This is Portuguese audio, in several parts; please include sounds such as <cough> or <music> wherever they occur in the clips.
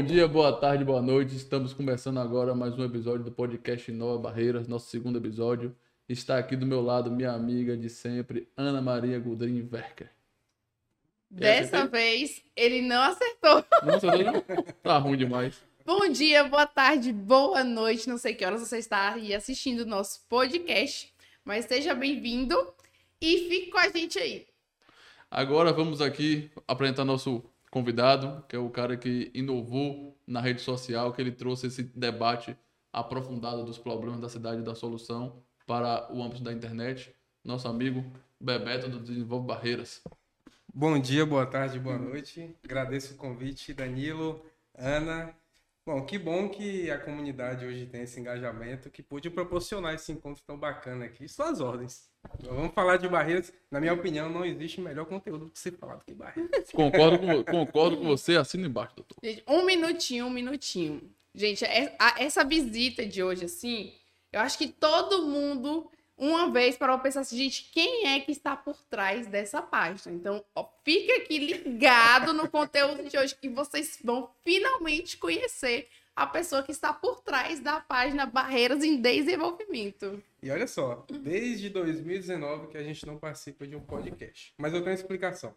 Bom dia, boa tarde, boa noite. Estamos começando agora mais um episódio do podcast Nova Barreiras, nosso segundo episódio. Está aqui do meu lado minha amiga de sempre, Ana Maria Gudrin Werker. Dessa vez, ele não acertou. Não acertou, não? Tá ruim demais. Bom dia, boa tarde, boa noite. Não sei que horas você está aí assistindo o nosso podcast, mas seja bem-vindo e fique com a gente aí. Agora vamos aqui apresentar nosso convidado, que é o cara que inovou na rede social, que ele trouxe esse debate aprofundado dos problemas da cidade e da solução para o âmbito da internet. Nosso amigo Bebeto do Desenvolve Barreiras. Bom dia, boa tarde, boa noite. Agradeço o convite, Danilo, Ana. Bom, que bom que a comunidade hoje tem esse engajamento, que pôde proporcionar esse encontro tão bacana aqui. Suas ordens. Vamos falar de barreiras. Na minha opinião, não existe melhor conteúdo que ser falado que barreiras. <laughs> Concordo com, concordo com você, assina embaixo, doutor. Gente, um minutinho, um minutinho. Gente, é- essa visita de hoje, assim, eu acho que todo mundo, uma vez, para pensar assim, gente, quem é que está por trás dessa página? Então, ó, fica aqui ligado no conteúdo de hoje, que vocês vão finalmente conhecer a pessoa que está por trás da página Barreiras em Desenvolvimento. E olha só, desde 2019 que a gente não participa de um podcast. Mas eu tenho uma explicação.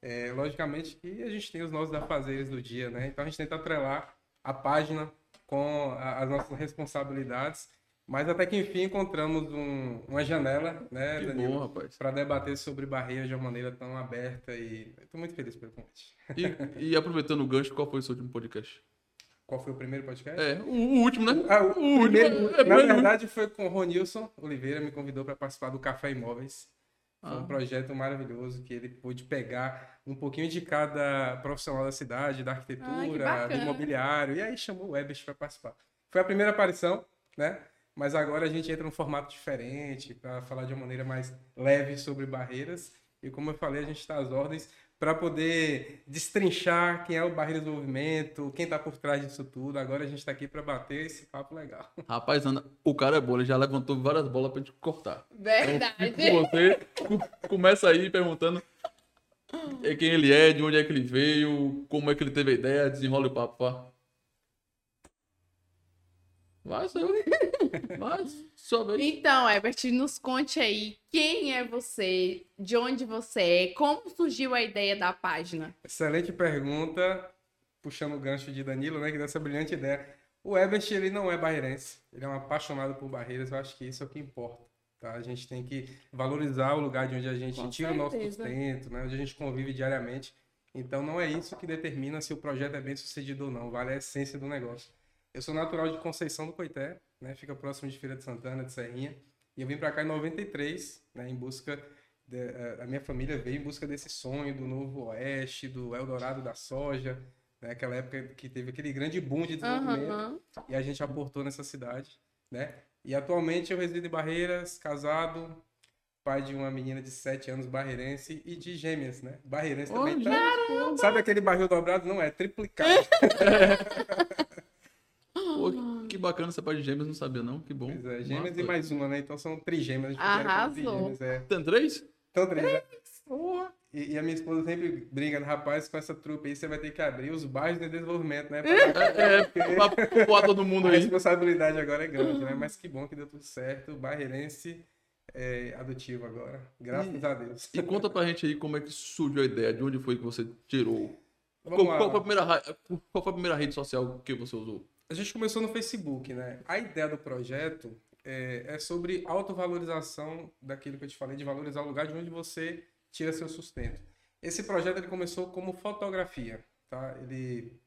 É, logicamente que a gente tem os nossos afazeres do dia, né? Então a gente tenta atrelar a página com a- as nossas responsabilidades. Mas até que enfim encontramos um- uma janela, né, Que Danilo? bom, rapaz. para debater sobre barreiras de uma maneira tão aberta e estou muito feliz pelo convite. E, e aproveitando o gancho, qual foi o seu último podcast? Qual foi o primeiro podcast? É, o, o último, né? Ah, o O último, primeiro, é na verdade, foi com o Ronilson Oliveira, me convidou para participar do Café Imóveis. Foi Ah. um projeto maravilhoso que ele pôde pegar um pouquinho de cada profissional da cidade, da que arquitetura, do bacana. imobiliário, e aí chamou o Ebert para participar. Foi a primeira aparição, né? Mas agora a gente entra num formato diferente para falar de uma maneira mais leve sobre barreiras. E como eu falei, a gente está às ordens para poder destrinchar quem é o Barreira Desenvolvimento, quem está por trás disso tudo. Agora a gente está aqui para bater esse papo legal. Rapaz, Ana, o cara é bom, ele já levantou várias bolas pra gente cortar. Verdade. Com você, co- começa aí perguntando eh, quem ele é, de onde é que ele veio, como é que ele teve a ideia, desenrola o papo, pá. Vai, seu. Sua vez. Então, Herbert, nos conte aí quem é você, de onde você é, como surgiu a ideia da página. Excelente pergunta, puxando o gancho de Danilo, né, que deu essa brilhante ideia. O Ebert, ele não é barreirense, ele é um apaixonado por barreiras, eu acho que isso é o que importa. Tá? A gente tem que valorizar o lugar de onde a gente Com tira o nosso certeza. sustento, né, onde a gente convive diariamente. Então não é isso que determina se o projeto é bem sucedido ou não, vale a essência do negócio. Eu sou natural de Conceição do Coité, né, fica próximo de Feira de Santana, de Serrinha, e eu vim para cá em 93, né, em busca de- eh, a minha família veio em busca desse sonho do novo oeste, do Eldorado da soja, né? Aquela época que teve aquele grande boom de desenvolvimento Aham. e a gente aportou nessa cidade, né? E atualmente eu resido em Barreiras, casado, pai de uma menina de 7 anos barreirense e de gêmeas, né? Barreirense também Ô, tá. Sabe aquele barril dobrado? Não é, triplicado. <laughs> Bacana essa parte de gêmeos, não sabia não, que bom. Pois é, gêmeas Massa. e mais uma, né? Então são trigêmeas. a Arrasou. trigêmeas, é. Tem três? Então, três, né? E, e a minha esposa sempre briga, rapaz, com essa trupe aí, você vai ter que abrir os bairros de desenvolvimento, né? <laughs> Pra É, pra pôr todo mundo a aí. responsabilidade agora é grande, né? Mas que bom que deu tudo certo. Barreirense é adotivo agora. Graças a Deus. E conta pra gente aí como é que surgiu a ideia, de onde foi que você tirou. Qual, qual foi a primeira, ra- qual foi a primeira rede social que você usou? A gente começou no Facebook, né? A ideia do projeto é, é sobre autovalorização daquilo que eu te falei, de valorizar o lugar de onde você tira seu sustento. Esse projeto ele começou como fotografia, tá? Ele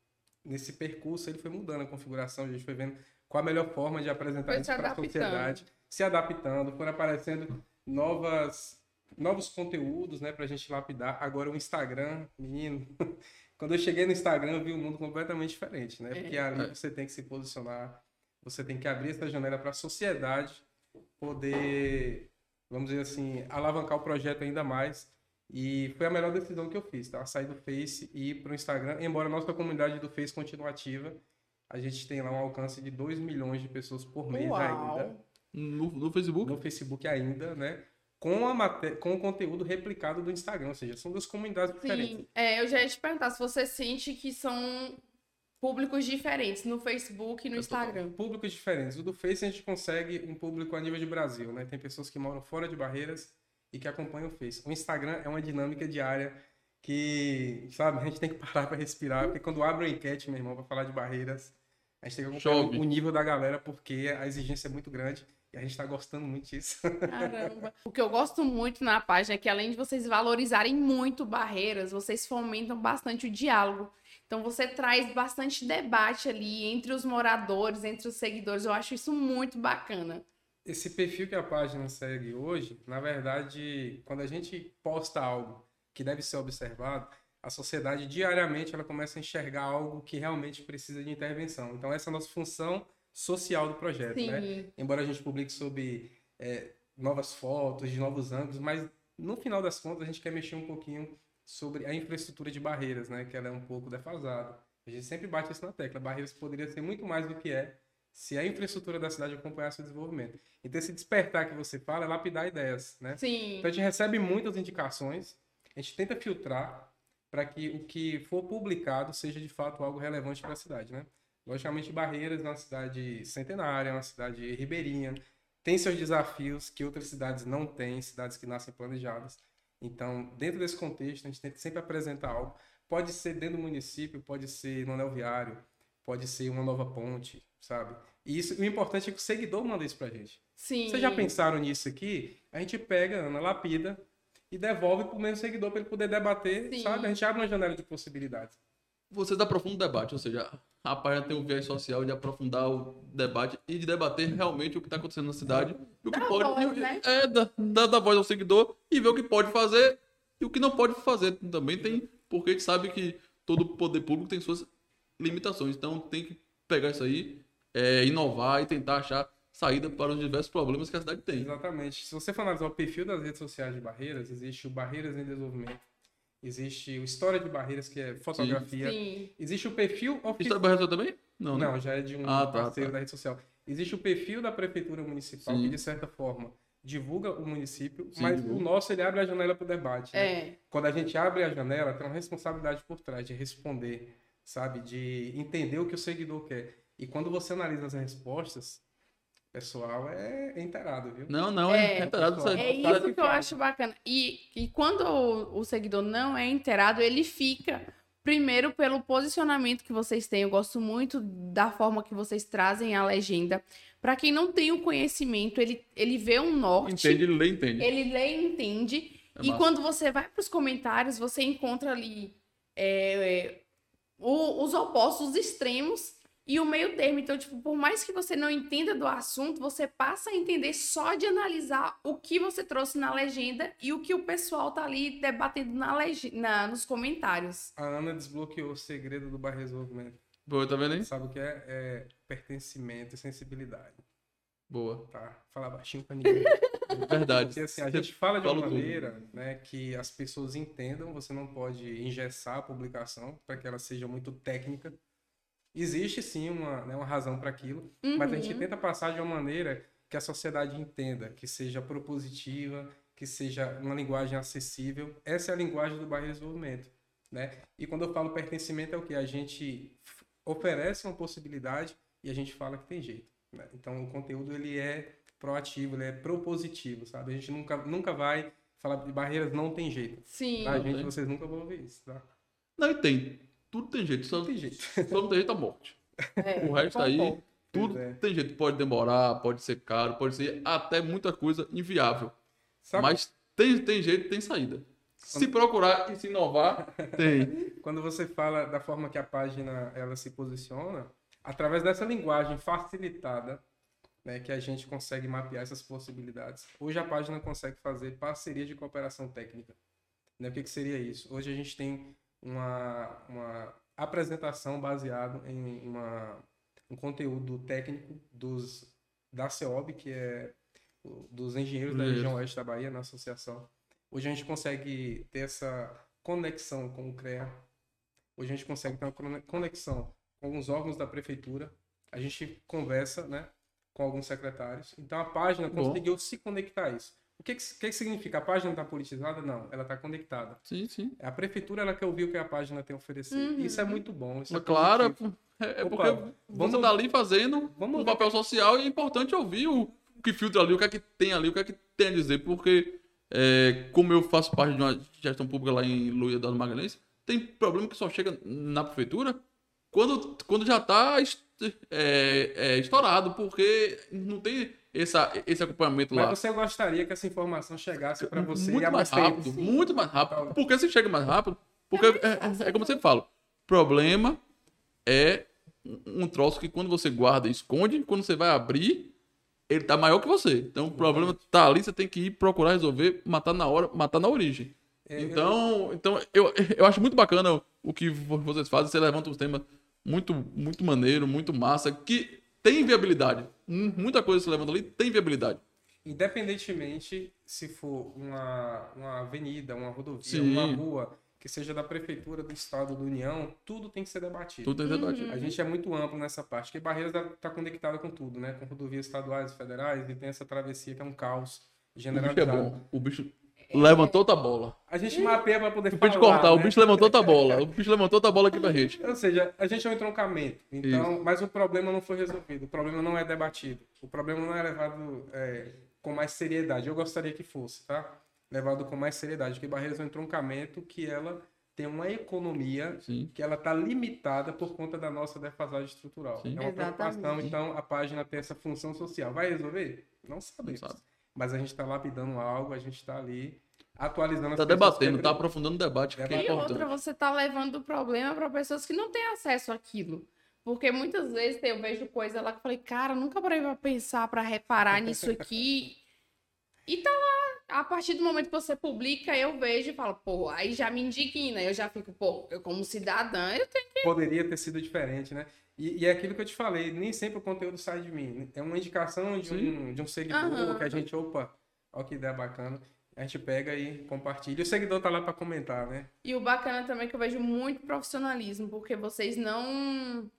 nesse percurso ele foi mudando a configuração, a gente foi vendo qual a melhor forma de apresentar isso para a sociedade, se adaptando, foram aparecendo novas novos conteúdos, né, pra gente lapidar. Agora o Instagram, menino, <laughs> quando eu cheguei no Instagram, eu vi um mundo completamente diferente, né? Porque ali você tem que se posicionar, você tem que abrir essa janela para a sociedade poder, vamos dizer assim, alavancar o projeto ainda mais. E foi a melhor decisão que eu fiz, tá? Sair do Face e ir para o Instagram. Embora a nossa comunidade do Face continue ativa, a gente tem lá um alcance de 2 milhões de pessoas por mês Uau. ainda. No, no Facebook? No Facebook ainda, né? Com, a mate... com o conteúdo replicado do Instagram. Ou seja, são duas comunidades diferentes. Sim, é, eu já ia te perguntar se você sente que são públicos diferentes no Facebook e no Instagram. Públicos diferentes. O do Face a gente consegue um público a nível de Brasil, né? Tem pessoas que moram fora de barreiras e que acompanham o Face. O Instagram é uma dinâmica diária que, sabe, a gente tem que parar para respirar, porque quando abre uma enquete, meu irmão, para falar de barreiras, a gente tem que acompanhar Chove. o nível da galera, porque a exigência é muito grande e a gente tá gostando muito disso. Caramba. O que eu gosto muito na página é que além de vocês valorizarem muito barreiras, vocês fomentam bastante o diálogo. Então você traz bastante debate ali entre os moradores, entre os seguidores. Eu acho isso muito bacana. Esse perfil que a página segue hoje, na verdade, quando a gente posta algo que deve ser observado, a sociedade diariamente ela começa a enxergar algo que realmente precisa de intervenção. Então essa é a nossa função social do projeto, Sim. né? Embora a gente publique sobre é, novas fotos, de novos ângulos, mas no final das contas a gente quer mexer um pouquinho sobre a infraestrutura de barreiras, né? Que ela é um pouco defasada. A gente sempre bate isso na tecla. Barreiras poderia ser muito mais do que é se a infraestrutura da cidade acompanhasse o desenvolvimento. Então esse despertar que você fala é lapidar ideias, né? Sim. Então a gente recebe muitas indicações, a gente tenta filtrar para que o que for publicado seja de fato algo relevante para a cidade, né? Logicamente, Barreiras é uma cidade centenária, é uma cidade ribeirinha, tem seus desafios que outras cidades não têm, cidades que nascem planejadas. Então, dentro desse contexto, a gente tenta sempre apresentar algo. Pode ser dentro do município, pode ser no anel viário, pode ser uma nova ponte, sabe? E isso, o importante é que o seguidor manda isso pra gente. Sim. Vocês já pensaram nisso aqui? A gente pega, Ana, lapida e devolve pro mesmo seguidor para ele poder debater, Sim. sabe? A gente abre uma janela de possibilidades. Vocês aprofundam o debate, ou seja, a página tem um viés social de aprofundar o debate e de debater realmente o que está acontecendo na cidade. E o que Dá pode. voz, né? É, dar da, da voz ao seguidor e ver o que pode fazer e o que não pode fazer. Também tem, porque a gente sabe que todo poder público tem suas limitações. Então tem que pegar isso aí, é, inovar e tentar achar saída para os diversos problemas que a cidade tem. Exatamente. Se você for analisar o perfil das redes sociais de Barreiras, existe o Barreiras em Desenvolvimento, existe o História de Barreiras, que é fotografia, Sim. existe o perfil oficial. é Barreto também? Não, né? Não, já é de um Ah, tá, parceiro tá. da rede social. Existe o perfil da Prefeitura Municipal, Sim. que de certa forma divulga o município, Sim, mas divulga. o nosso ele abre a janela para o debate. né? É. Quando a gente abre a janela, tem uma responsabilidade por trás de responder, sabe? De entender o que o seguidor quer. E quando você analisa as respostas, pessoal é, é inteirado, viu? Não, não, é, É, isso aí. É isso que eu acho bacana. E, e quando o, o seguidor não é inteirado, ele fica. Primeiro, pelo posicionamento que vocês têm. Eu gosto muito da forma que vocês trazem a legenda. Para quem não tem o conhecimento, ele, ele vê um norte. Entende, ele lê, entende. Ele lê e entende. É e massa. quando você vai para os comentários, você encontra ali é, é, o- os opostos, os extremos e o meio termo. Então, tipo, por mais que você não entenda do assunto, você passa a entender só de analisar o que você trouxe na legenda e o que o pessoal tá ali debatendo na lege- na, nos comentários. A Ana desbloqueou o segredo do bairro desenvolvimento. Boa, tá vendo aí? Sabe o que é? É pertencimento e sensibilidade, Boa. tá? Falar baixinho pra ninguém. <laughs> Verdade. Porque assim, a Você gente fala de uma tudo. maneira né, que as pessoas entendam, você não pode engessar a publicação para que ela seja muito técnica. Existe sim uma, né, uma razão para aquilo, mas a gente Uhum. tenta passar de uma maneira que a sociedade entenda, que seja propositiva, que seja uma linguagem acessível. Essa é a linguagem do bairro de desenvolvimento. Né? E quando eu falo pertencimento é o que? A gente oferece uma possibilidade e a gente fala que tem jeito. né? Então o conteúdo ele é proativo, ele é propositivo, sabe? A gente nunca, nunca vai falar de barreiras não tem jeito. Sim. Não gente? Vocês nunca vão ouvir isso, tá? Não, e tem. Tudo tem jeito. Só, Não tem jeito. só não tem jeito a morte. É, O resto aí, concordo. tudo é. tem jeito. Pode demorar, pode ser caro, pode ser até muita coisa inviável. Sabe Mas tem, tem jeito, tem saída. Se procurar e se inovar, <laughs> tem. quando você fala da forma que a página ela se posiciona, através dessa linguagem facilitada, né, que a gente consegue mapear essas possibilidades. Hoje a página consegue fazer parceria de cooperação técnica. Né? O que, que seria isso? Hoje a gente tem uma, uma apresentação baseada em uma, um conteúdo técnico dos, da CEOB, que é dos engenheiros da região oeste da Bahia, na associação. Hoje a gente consegue ter essa conexão com o CREA. Hoje a gente consegue ter uma cone- conexão com os órgãos da prefeitura. A gente conversa, né, com alguns secretários. Então a página Bom. conseguiu se conectar a isso. O que, que, que que significa? A página está politizada? Não, ela está conectada. Sim, sim. A prefeitura ela quer ouvir o que a página tem a oferecer. Uhum. Isso é muito bom. Isso é claro. É, é Opa, porque vamos- tá ali fazendo vamos um ver papel social e é importante ouvir o que filtra ali, o que é que tem ali, o que é que tem a dizer, porque é, como eu faço parte de uma gestão pública lá em Luia das Magalhães, tem problema que só chega na prefeitura quando, quando já tá est- é, é, estourado, porque não tem essa, esse acompanhamento Mas lá. você gostaria que essa informação chegasse para você muito e mais tempo. rápido, muito mais rápido. Porque se chega mais rápido, porque é, é- é como eu sempre falo, problema é um troço que quando você guarda e esconde, quando você vai abrir, ele tá maior que você. Então o problema tá ali, você tem que ir procurar resolver, matar na hora, matar na origem. É, Então, então eu, eu acho muito bacana o que vo- vocês fazem, você levanta uns temas muito, muito maneiro, muito massa, que tem viabilidade. Muita coisa que você levanta ali tem viabilidade. Independentemente se for uma, uma avenida, uma rodovia, Sim. uma rua, que seja da prefeitura, do estado, da União, tudo tem que ser debatido. Tudo tem debate. A gente é muito amplo nessa parte, porque Barreiras está conectada com tudo, né? Com rodovias estaduais e federais, e tem essa travessia que é um caos O bicho é generalizado. bom. O bicho levantou outra bola. A gente mapeia para poder Não falar, pode cortar, o né? bicho levantou outra bola. O bicho levantou outra bola aqui pra gente. Ou seja, a gente é um entroncamento. Então, mas o problema não foi resolvido. O problema não é debatido. O problema não é levado é, com mais seriedade. Eu gostaria que fosse, tá? Levado com mais seriedade. Porque Barreiras é um entroncamento que ela tem uma economia Sim. que ela está limitada por conta da nossa defasagem estrutural. Sim. É uma preocupação, Exatamente. então a página tem essa função social. Vai resolver? Não sabemos. Não sabe. Mas a gente está lapidando algo, a gente está ali atualizando as Tá pessoas debatendo, que tá aprofundando o debate, que é. E outra, importante. você tá levando o problema para pessoas que não têm acesso àquilo. Porque muitas vezes eu vejo coisa lá que eu falei, cara, nunca parei pra pensar, pra reparar nisso aqui. E tá lá. A partir do momento que você publica, eu vejo e falo, pô, aí já me indigna. Eu já fico, pô, eu como cidadã, eu tenho poderia ter sido diferente, né? E, e é aquilo que eu te falei, nem sempre o conteúdo sai de mim. É uma indicação de um, de um seguidor Aham. que a gente, opa, ó que ideia bacana. A gente pega e compartilha. O seguidor tá lá para comentar, né? E o bacana também é que eu vejo muito profissionalismo, porque vocês não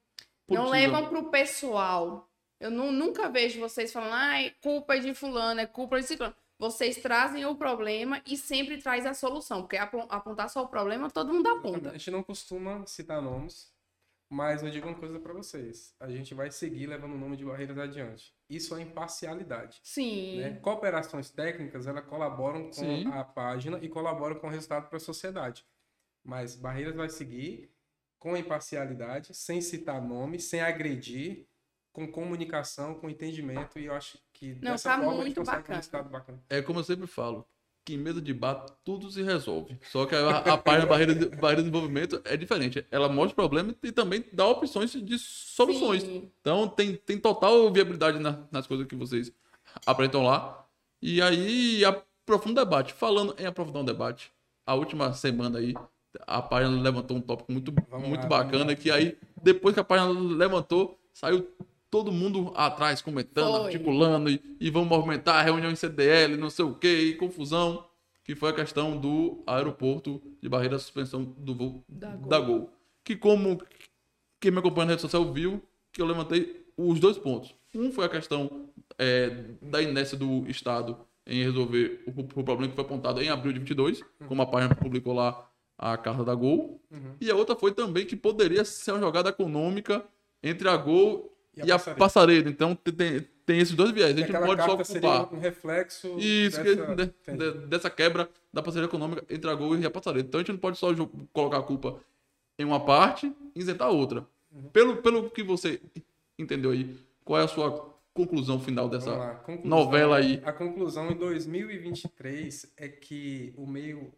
não Politizam. levam pro pessoal. Eu nu- nunca vejo vocês falando, ai, culpa é de fulano, é culpa de ciclano. Vocês trazem o problema e sempre traz a solução, porque apon- apontar só o problema, todo mundo A aponta. gente não costuma citar nomes, mas eu digo uma coisa para vocês. A gente vai seguir levando o nome de Barreiras adiante. Isso é imparcialidade. Sim. né? Cooperações técnicas, elas colaboram com Sim. a página e colaboram com o resultado para a sociedade. Mas Barreiras vai seguir com imparcialidade, sem citar nome, sem agredir, com comunicação, com entendimento, e eu acho que Não, dessa tá forma a muito gente consegue um bacana. resultado bacana. É como eu sempre falo, que em mesa de bar tudo se resolve. Só que a, a página Barreira de, Barreira de Desenvolvimento é diferente. Ela mostra o problema e também dá opções de soluções. Sim. Então tem, tem total viabilidade na- nas coisas que vocês apresentam lá. E aí aprofunda o debate. Falando em aprofundar um debate, a última semana aí, a página levantou um tópico muito, Vamos muito lá, bacana, que aí, depois que a página levantou, saiu todo mundo atrás comentando, Foi. articulando, e, e vão movimentar a reunião em CDL, não sei o que, e confusão, que foi a questão do aeroporto de barreira suspensão do voo Da da Gol. Gol. Que como quem me acompanha na rede social viu que eu levantei os dois pontos. Um foi a questão é, da inércia do Estado em resolver o, o problema que foi apontado em abril de 22, como a página publicou lá a carta da Gol. Uhum. E a outra foi também que poderia ser uma jogada econômica entre a Gol E e a a, Passaredo. Passaredo. Então tem, tem, esses dois viés. A E gente não aquela pode só culpar. um reflexo Isso, dessa... que- de- de- dessa quebra da parceria econômica entre a Gol e a Passaredo. Então a gente não pode só colocar a culpa em uma parte e isentar a outra. Uhum. Pelo, pelo que você entendeu aí, qual é a sua conclusão final dessa conclusão. novela aí? A conclusão em 2023 é que o meio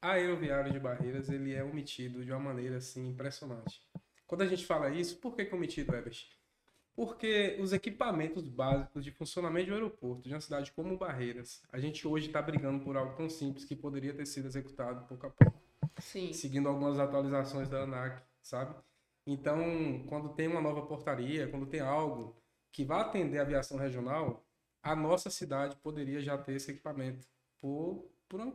aeroviário de Barreiras ele é omitido de uma maneira assim impressionante. Quando a gente fala isso, por que, que é omitido, Ebert? Porque os equipamentos básicos de funcionamento de um aeroporto, de uma cidade como Barreiras, a gente hoje está brigando por algo tão simples que poderia ter sido executado pouco a pouco Sim. seguindo algumas atualizações da ANAC, sabe? Então, quando tem uma nova portaria, quando tem algo que vai atender a aviação regional, a nossa cidade poderia já ter esse equipamento por, por uma,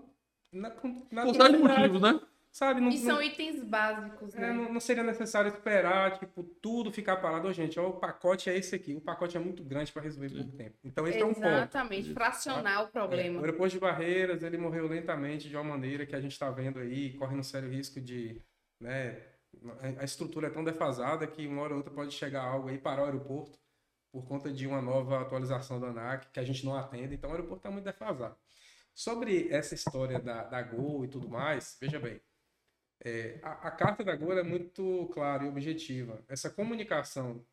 na, na Por vários necessidade, motivos, né? Sabe? Não, E são não, itens básicos, é, né? não- não seria necessário esperar, tipo, tudo ficar parado. Gente, ó, o pacote é esse aqui. O pacote é muito grande para resolver em pouco tempo. Então, esse é um ponto. Exatamente, fracionar o É, problema. o aeroporto de Barreiras, ele morreu lentamente de uma maneira que a gente está vendo aí, correndo sério risco de, né, A estrutura é tão defasada que uma hora ou outra pode chegar algo aí para o aeroporto por conta de uma nova atualização da ANAC que a gente não atende, então o aeroporto está muito defasado. Sobre essa história da, da Gol e tudo mais, veja bem, é, a, a, carta da Gol é muito clara e objetiva. Essa comunicação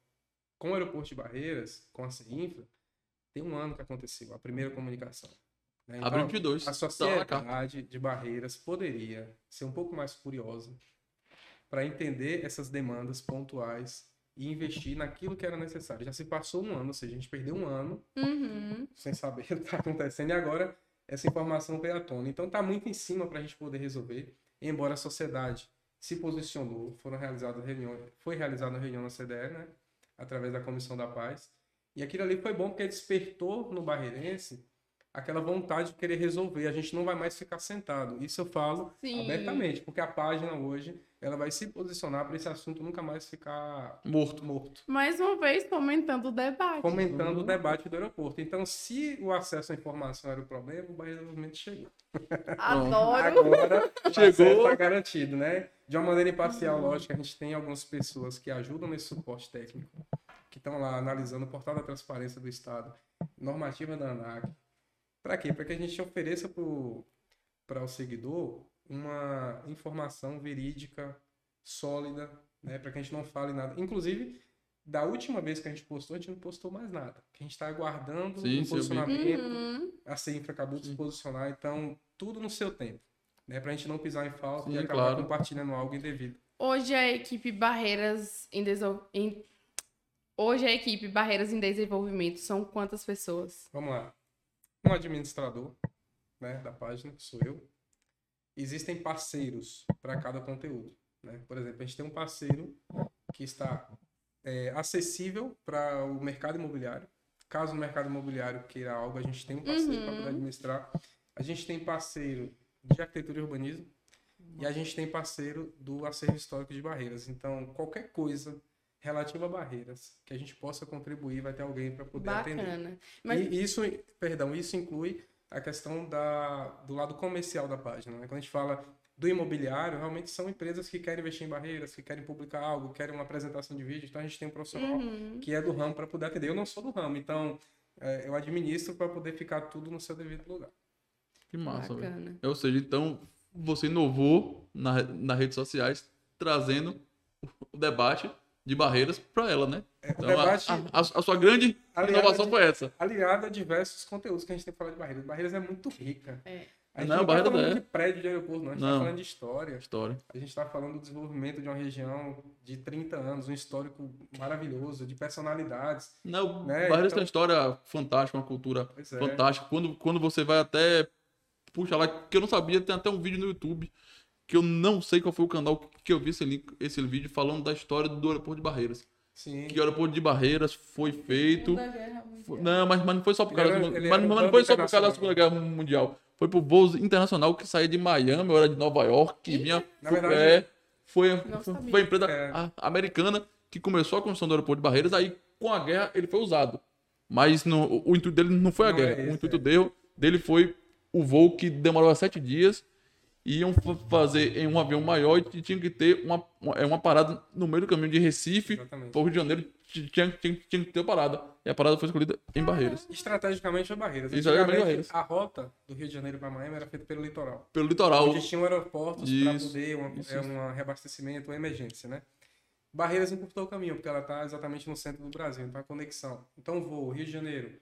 com o aeroporto de Barreiras, com a CINFRA, tem um ano que aconteceu, a primeira comunicação. Né? Então, Abril 22. A sociedade de Barreiras poderia ser um pouco mais curiosa para entender essas demandas pontuais e investir naquilo que era necessário. Já se passou um ano, ou seja, a gente perdeu um ano uhum. sem saber <laughs> o que está acontecendo e agora essa informação veio à tona. Então está muito em cima para a gente poder resolver, embora a sociedade se posicionou, foram realizadas reuniões, foi realizada uma reunião na CDE, né, através da Comissão da Paz, e aquilo ali foi bom porque despertou no barreirense aquela vontade de querer resolver. A gente não vai mais ficar sentado. Isso eu falo Sim. abertamente, porque a página hoje ela vai se posicionar para esse assunto nunca mais ficar morto. morto. Mais uma vez, fomentando o debate. Fomentando uhum. o debate do aeroporto. Então, se o acesso à informação era o problema, o Bahia Desenvolvimento chegou. Adoro! <laughs> Agora, chegou. está garantido, né? De uma maneira imparcial, uhum. lógico, a gente tem algumas pessoas que ajudam nesse suporte técnico, que estão lá analisando o portal da transparência do Estado, normativa da ANAC. Para quê? Para que a gente ofereça para o seguidor uma informação verídica, sólida, né? Para que a gente não fale nada. Inclusive, da última vez que a gente postou, a gente não postou mais nada. A gente está aguardando sim, um posicionamento. Uhum. A CINFRA acabou de se posicionar, então tudo no seu tempo. Né? Para a gente não pisar em falta sim, e acabar claro. compartilhando algo indevido. Hoje a equipe Barreiras em, em... Hoje a equipe Barreiras em Desenvolvimento são quantas pessoas? Vamos lá. Um administrador né, da página, que sou eu, existem parceiros para cada conteúdo. Né? Por exemplo, a gente tem um parceiro que está é, acessível para o mercado imobiliário. Caso o mercado imobiliário queira algo, a gente tem um parceiro uhum. para poder administrar. A gente tem parceiro de arquitetura e urbanismo uhum. e a gente tem parceiro do acervo histórico de barreiras. Então, qualquer coisa relativa a barreiras que a gente possa contribuir, vai ter alguém para poder Bacana. atender. Mas... E isso, perdão, isso inclui a questão da, do lado comercial da página. Né? Quando a gente fala do imobiliário, realmente são empresas que querem investir em barreiras, que querem publicar algo, querem uma apresentação de vídeo. Então a gente tem um profissional uhum. que é do ramo para poder atender. Eu não sou do ramo, então é, eu administro para poder ficar tudo no seu devido lugar. Que massa, velho. Ou seja, então você inovou na, nas redes sociais, trazendo o debate de barreiras para ela, né? É, então, debate, a, a, a, sua grande inovação de, foi essa. Aliada a diversos conteúdos que a gente tem falado de barreiras. Barreiras é muito rica. É. A gente não, não tá falando é. de prédio de aeroporto, não. A gente está falando de história. História. A gente está falando do desenvolvimento de uma região de 30 anos, um histórico maravilhoso, de personalidades. Não, né? Barreiras então... tem uma história fantástica, uma cultura é. fantástica. Quando, quando você vai até. Puxa lá, que eu não sabia, tem até um vídeo no YouTube que eu não sei qual foi o canal que eu vi esse, link, esse vídeo falando da história do aeroporto de Barreiras. Sim. Que o aeroporto de Barreiras foi feito. Foi, não, mas, mas não foi só por causa, do, mas, mas não foi só por causa da Segunda Guerra Mundial. Foi por voos internacional que saía de Miami, ou era de Nova York, que vinha. Na verdade, é, foi, foi a empresa é. americana que começou a construção do aeroporto de Barreiras, aí com a guerra ele foi usado. Mas no, o, intuito dele não foi a não guerra. É esse, o intuito é. dele, dele foi o voo que demorou sete dias iam fazer em um avião maior e tinha que ter uma, uma, é uma parada no meio do caminho de Recife para o Rio de Janeiro. Tinha, tinha, tinha que ter uma parada. E a parada foi escolhida em Barreiras. Estrategicamente foi Barreiras. Estrategicamente Barreiras. A rota do Rio de Janeiro para Miami era feita pelo litoral. Pelo litoral. Onde tinham aeroportos para poder um, isso, é, um reabastecimento, uma emergência, né? Barreiras encurtou o caminho, porque ela está exatamente no centro do Brasil, então a conexão. Então, voo Rio de Janeiro,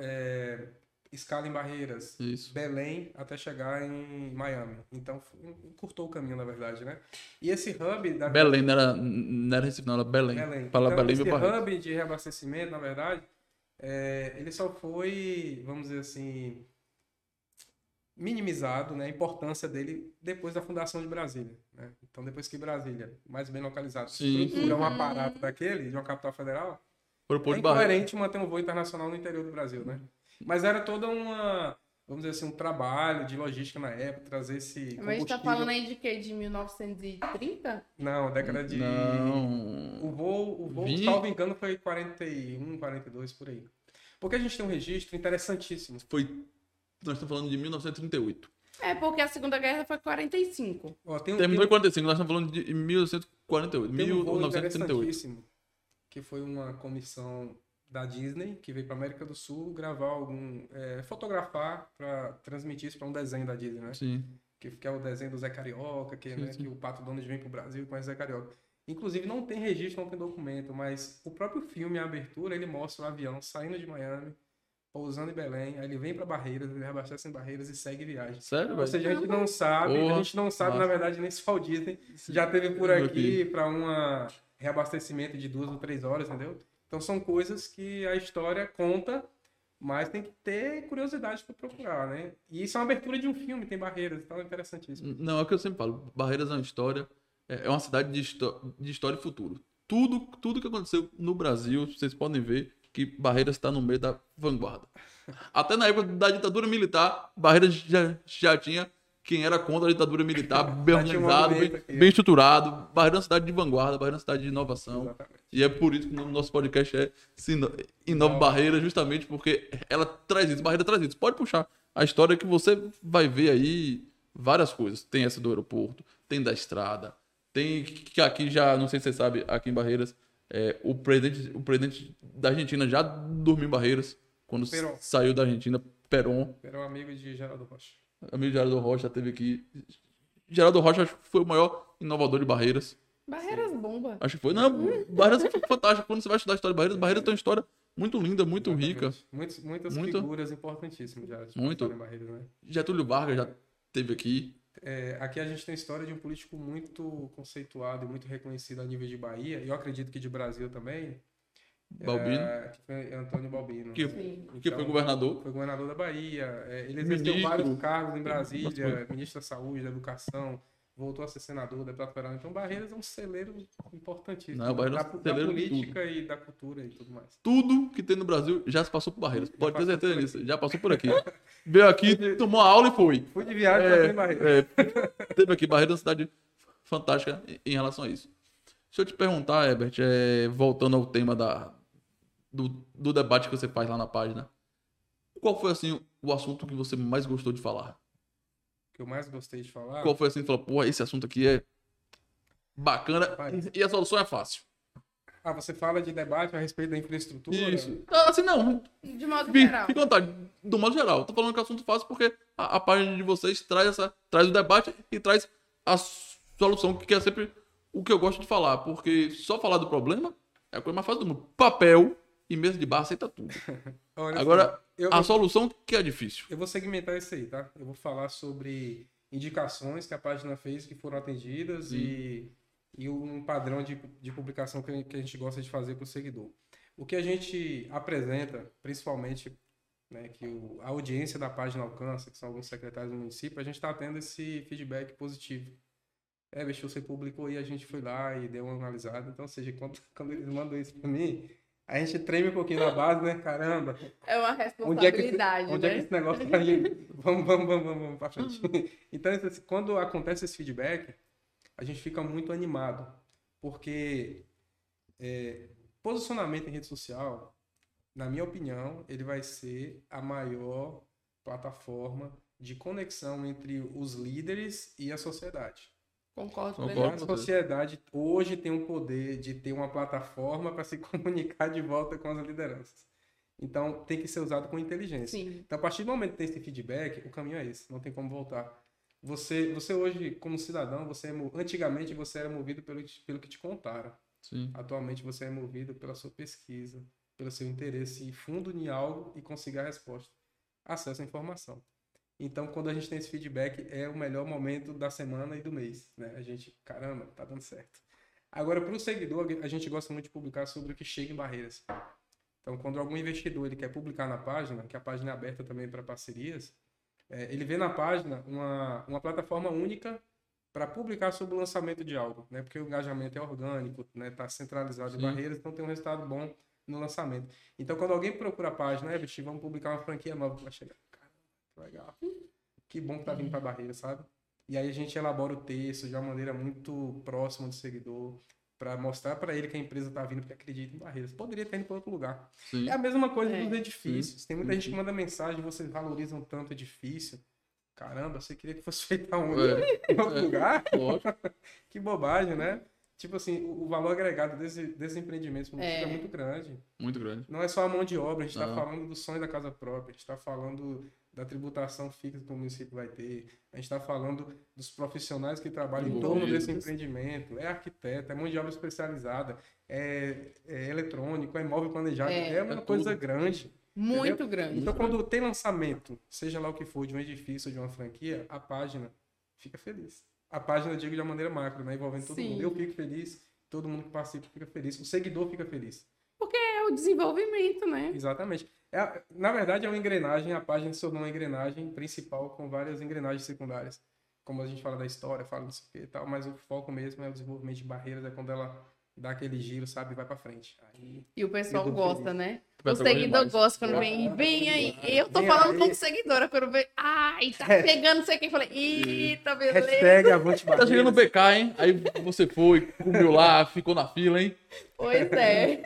é, escala em Barreiras, Isso. Belém, até chegar em Miami. Então, encurtou o caminho, na verdade, né? E esse hub... Da... Belém, não era, não era Recife, não, era Belém. Belém. Fala então, Belém esse hub de reabastecimento, na verdade, é, ele só foi, vamos dizer assim, minimizado, né, a importância dele depois da fundação de Brasília. Né? Então, depois que Brasília, mais bem localizado, Sim. estrutura um aparato daquele, de uma capital federal, Propôs é incoerente manter um voo internacional no interior do Brasil, né? Mas era toda uma, vamos dizer assim, um trabalho de logística na época, trazer esse Mas a gente tá falando aí de quê? De 1930? Não, década de... Não... O voo, o voo Vi... salvo engano, foi 41, 42, por aí. Porque a gente tem um registro interessantíssimo. Foi... Nós estamos falando de 1938. É, porque a Segunda Guerra foi 45. Ó, tem, um- Terminou tem, em 45, nós estamos falando de 1948, tem um voo 1938. interessantíssimo, que foi uma comissão da Disney, que veio para América do Sul gravar algum... é, fotografar para transmitir isso para um desenho da Disney, né? Sim. que, que é o desenho do Zé Carioca, que, Sim, né, sim. que o Pato Donald vem pro Brasil conhece o Zé Carioca. Inclusive, não tem registro, não tem documento, mas o próprio filme, a abertura, ele mostra o avião saindo de Miami, pousando em Belém, aí ele vem para Barreiras, ele reabastece em Barreiras e segue viagem. Sério, Ou seja, a gente não sabe, a gente não sabe, na massa. verdade, nem se o Walt Disney já teve por aqui para um reabastecimento de duas ou três horas, entendeu? Então são coisas que a história conta, mas tem que ter curiosidade para procurar, né? E isso é uma abertura de um filme, tem barreiras, então é interessantíssimo. Não, é o que eu sempre falo. Barreiras é uma história, é é uma cidade de, de história e futuro. Tudo, tudo que aconteceu no Brasil, vocês podem ver que Barreiras está no meio da vanguarda. Até na época da ditadura militar, Barreiras já, já tinha quem era contra a ditadura militar, <laughs> bem organizado, bem, bem estruturado. Barreiras é uma cidade de vanguarda, Barreiras é uma cidade de inovação. Exatamente. E é por isso que o nosso podcast é Inova. Barreira, justamente porque ela traz isso, Barreira traz isso. Pode puxar a história que você vai ver aí várias coisas. Tem essa do aeroporto, tem da estrada, tem que aqui já, não sei se você sabe, aqui em Barreiras, é, o, presidente, o presidente da Argentina já dormiu em Barreiras, quando Perón. saiu da Argentina, Perón, Era um amigo de Geraldo Rocha. Amigo de Geraldo Rocha, teve aqui. Geraldo Rocha acho que foi o maior inovador de Barreiras. Barreiras bomba. Acho que foi. Não, Barreiras foi fantástico. Quando você vai estudar a história de Barreiras, Barreiras tem uma história muito linda, muito rica. Exatamente. Muitas, muitas Muito. figuras importantíssimas já. de Muito. Barreiras, né? Getúlio Vargas já teve aqui. É, aqui a gente tem a história de um político muito conceituado e muito reconhecido a nível de Bahia, e eu acredito que de Brasil também, Balbino, é, que foi Antônio Balbino. Que- que foi governador. Foi governador da Bahia. é, ele exerceu Ministro. vários cargos em Brasília, ministro da Saúde, da Educação, voltou a ser senador, deputado federal. Então, Barreiras é um celeiro importantíssimo Não, Barreiras da, é um da celeiro de política e da cultura e tudo mais. Tudo que tem no Brasil já se passou por Barreiras. Pode ter certeza disso. Já passou por aqui. <laughs> Veio aqui, tomou a aula e foi. Fui de viagem É, é, Barreiras. é, teve aqui. Barreiras é uma cidade fantástica em relação a isso. Deixa eu te perguntar, Herbert, é, voltando ao tema da, do, do debate que você faz lá na página. Qual foi, assim, o assunto que você mais gostou de falar? que eu mais gostei de falar. Qual foi assim que falou, porra, esse assunto aqui é bacana Rapaz. e a solução é fácil? Ah, você fala de debate a respeito da infraestrutura. Isso. Ah, Assim, não. De modo Fique geral. fique à vontade. Do modo geral. Tô falando que é assunto fácil porque a, a página de vocês traz, essa, traz o debate e traz a solução, que é sempre o que eu gosto de falar. Porque só falar do problema é a coisa mais fácil do mundo. Papel e mesa de bar aceita tudo. <laughs> Olha Agora, eu, a solução que é difícil. eu vou segmentar isso aí, tá? Eu vou falar sobre indicações que a página fez que foram atendidas e, e um padrão de, de publicação que, a- que a gente gosta de fazer para o seguidor. O que a gente apresenta, principalmente, né, que o- a audiência da página alcança, que são alguns secretários do município, a gente está tendo esse feedback positivo. É, bicho, você publicou e a gente foi lá e deu uma analisada. Então, ou seja, quando, <laughs> quando eles mandam isso para mim, a gente treme um pouquinho na base, né? Caramba, É uma Onde é que, esse- responsabilidade, onde é que né? esse negócio tá indo? <laughs> Vamos, vamos, vamos, vamos, vamos pra frente. Então, quando acontece esse feedback, a gente fica muito animado, porque é, posicionamento em rede social, na minha opinião, ele vai ser a maior plataforma de conexão entre os líderes e a sociedade. Concordo Concordo. A sociedade hoje tem o poder de ter uma plataforma para se <laughs> comunicar de volta com as lideranças. Então, tem que ser usado com inteligência. Sim. Então, a partir do momento que tem esse feedback, o caminho é esse, não tem como voltar. Você, você hoje, como cidadão, você é, antigamente você era movido pelo, que- pelo que te contaram. Sim. Atualmente você é movido pela sua pesquisa, pelo seu interesse fundo em algo e conseguir a resposta. Acesso à informação. Então, quando a gente tem esse feedback, é o melhor momento da semana e do mês. Né? A gente, caramba, tá dando certo. Agora, para o seguidor, a gente gosta muito de publicar sobre o que chega em barreiras. Então, quando algum investidor ele quer publicar na página, que a página é aberta também para parcerias, é, ele vê na página uma, uma plataforma única para publicar sobre o lançamento de algo, né? Porque o engajamento é orgânico, né? Está centralizado Sim. em barreiras, então tem um resultado bom no lançamento. Então, quando alguém procura a página, é, bicho, vamos publicar uma franquia nova, vai chegar. Legal. Que bom que tá vindo para barreira, sabe? E aí a gente elabora o texto de uma maneira muito próxima do seguidor, para mostrar para ele que a empresa está vindo porque acredita em barreiras. Poderia ter ido para outro lugar. Sim. É a mesma coisa É. dos edifícios. Tem muita Sim. gente que manda mensagem, vocês valorizam tanto o edifício. Caramba, você queria que fosse <laughs> feito aonde? É, Em outro é. lugar? <laughs> Que bobagem, né? Tipo assim, o valor agregado desse, desse empreendimento é. É. muito grande. Muito grande. Não é só a mão de obra, a gente está falando do sonho da casa própria, a gente está falando da tributação fixa que o município vai ter, a gente está falando dos profissionais que trabalham em torno desse empreendimento, é arquiteto, é mão de obra especializada, é, é eletrônico, é imóvel planejado, É, é, uma é coisa tudo. grande. Muito grande. Então, quando tem lançamento, seja lá o que for, de um edifício ou de uma franquia, a página fica feliz. A página, eu digo de uma maneira macro, né? envolvendo todo Sim. mundo. Eu fico feliz, todo mundo que participa fica feliz, o seguidor fica feliz. É o desenvolvimento, né? Exatamente. É, na verdade, é uma engrenagem, a página se tornou uma engrenagem principal com várias engrenagens secundárias. Como a gente fala da história, fala disso aqui e tal, mas o foco mesmo é o desenvolvimento de barreiras, é quando ela dá aquele giro, sabe, e vai pra frente. Aí, E o pessoal gosta, feliz. né? O seguidor demais. gosta quando vem, vem aí. Eu tô Vem falando aí. como seguidora, quando vem. Ai, tá pegando não sei quem. Falei, eita, beleza. hashtag avante Tá chegando no BK, hein? Aí você foi, comeu lá, ficou na fila, hein? Pois é.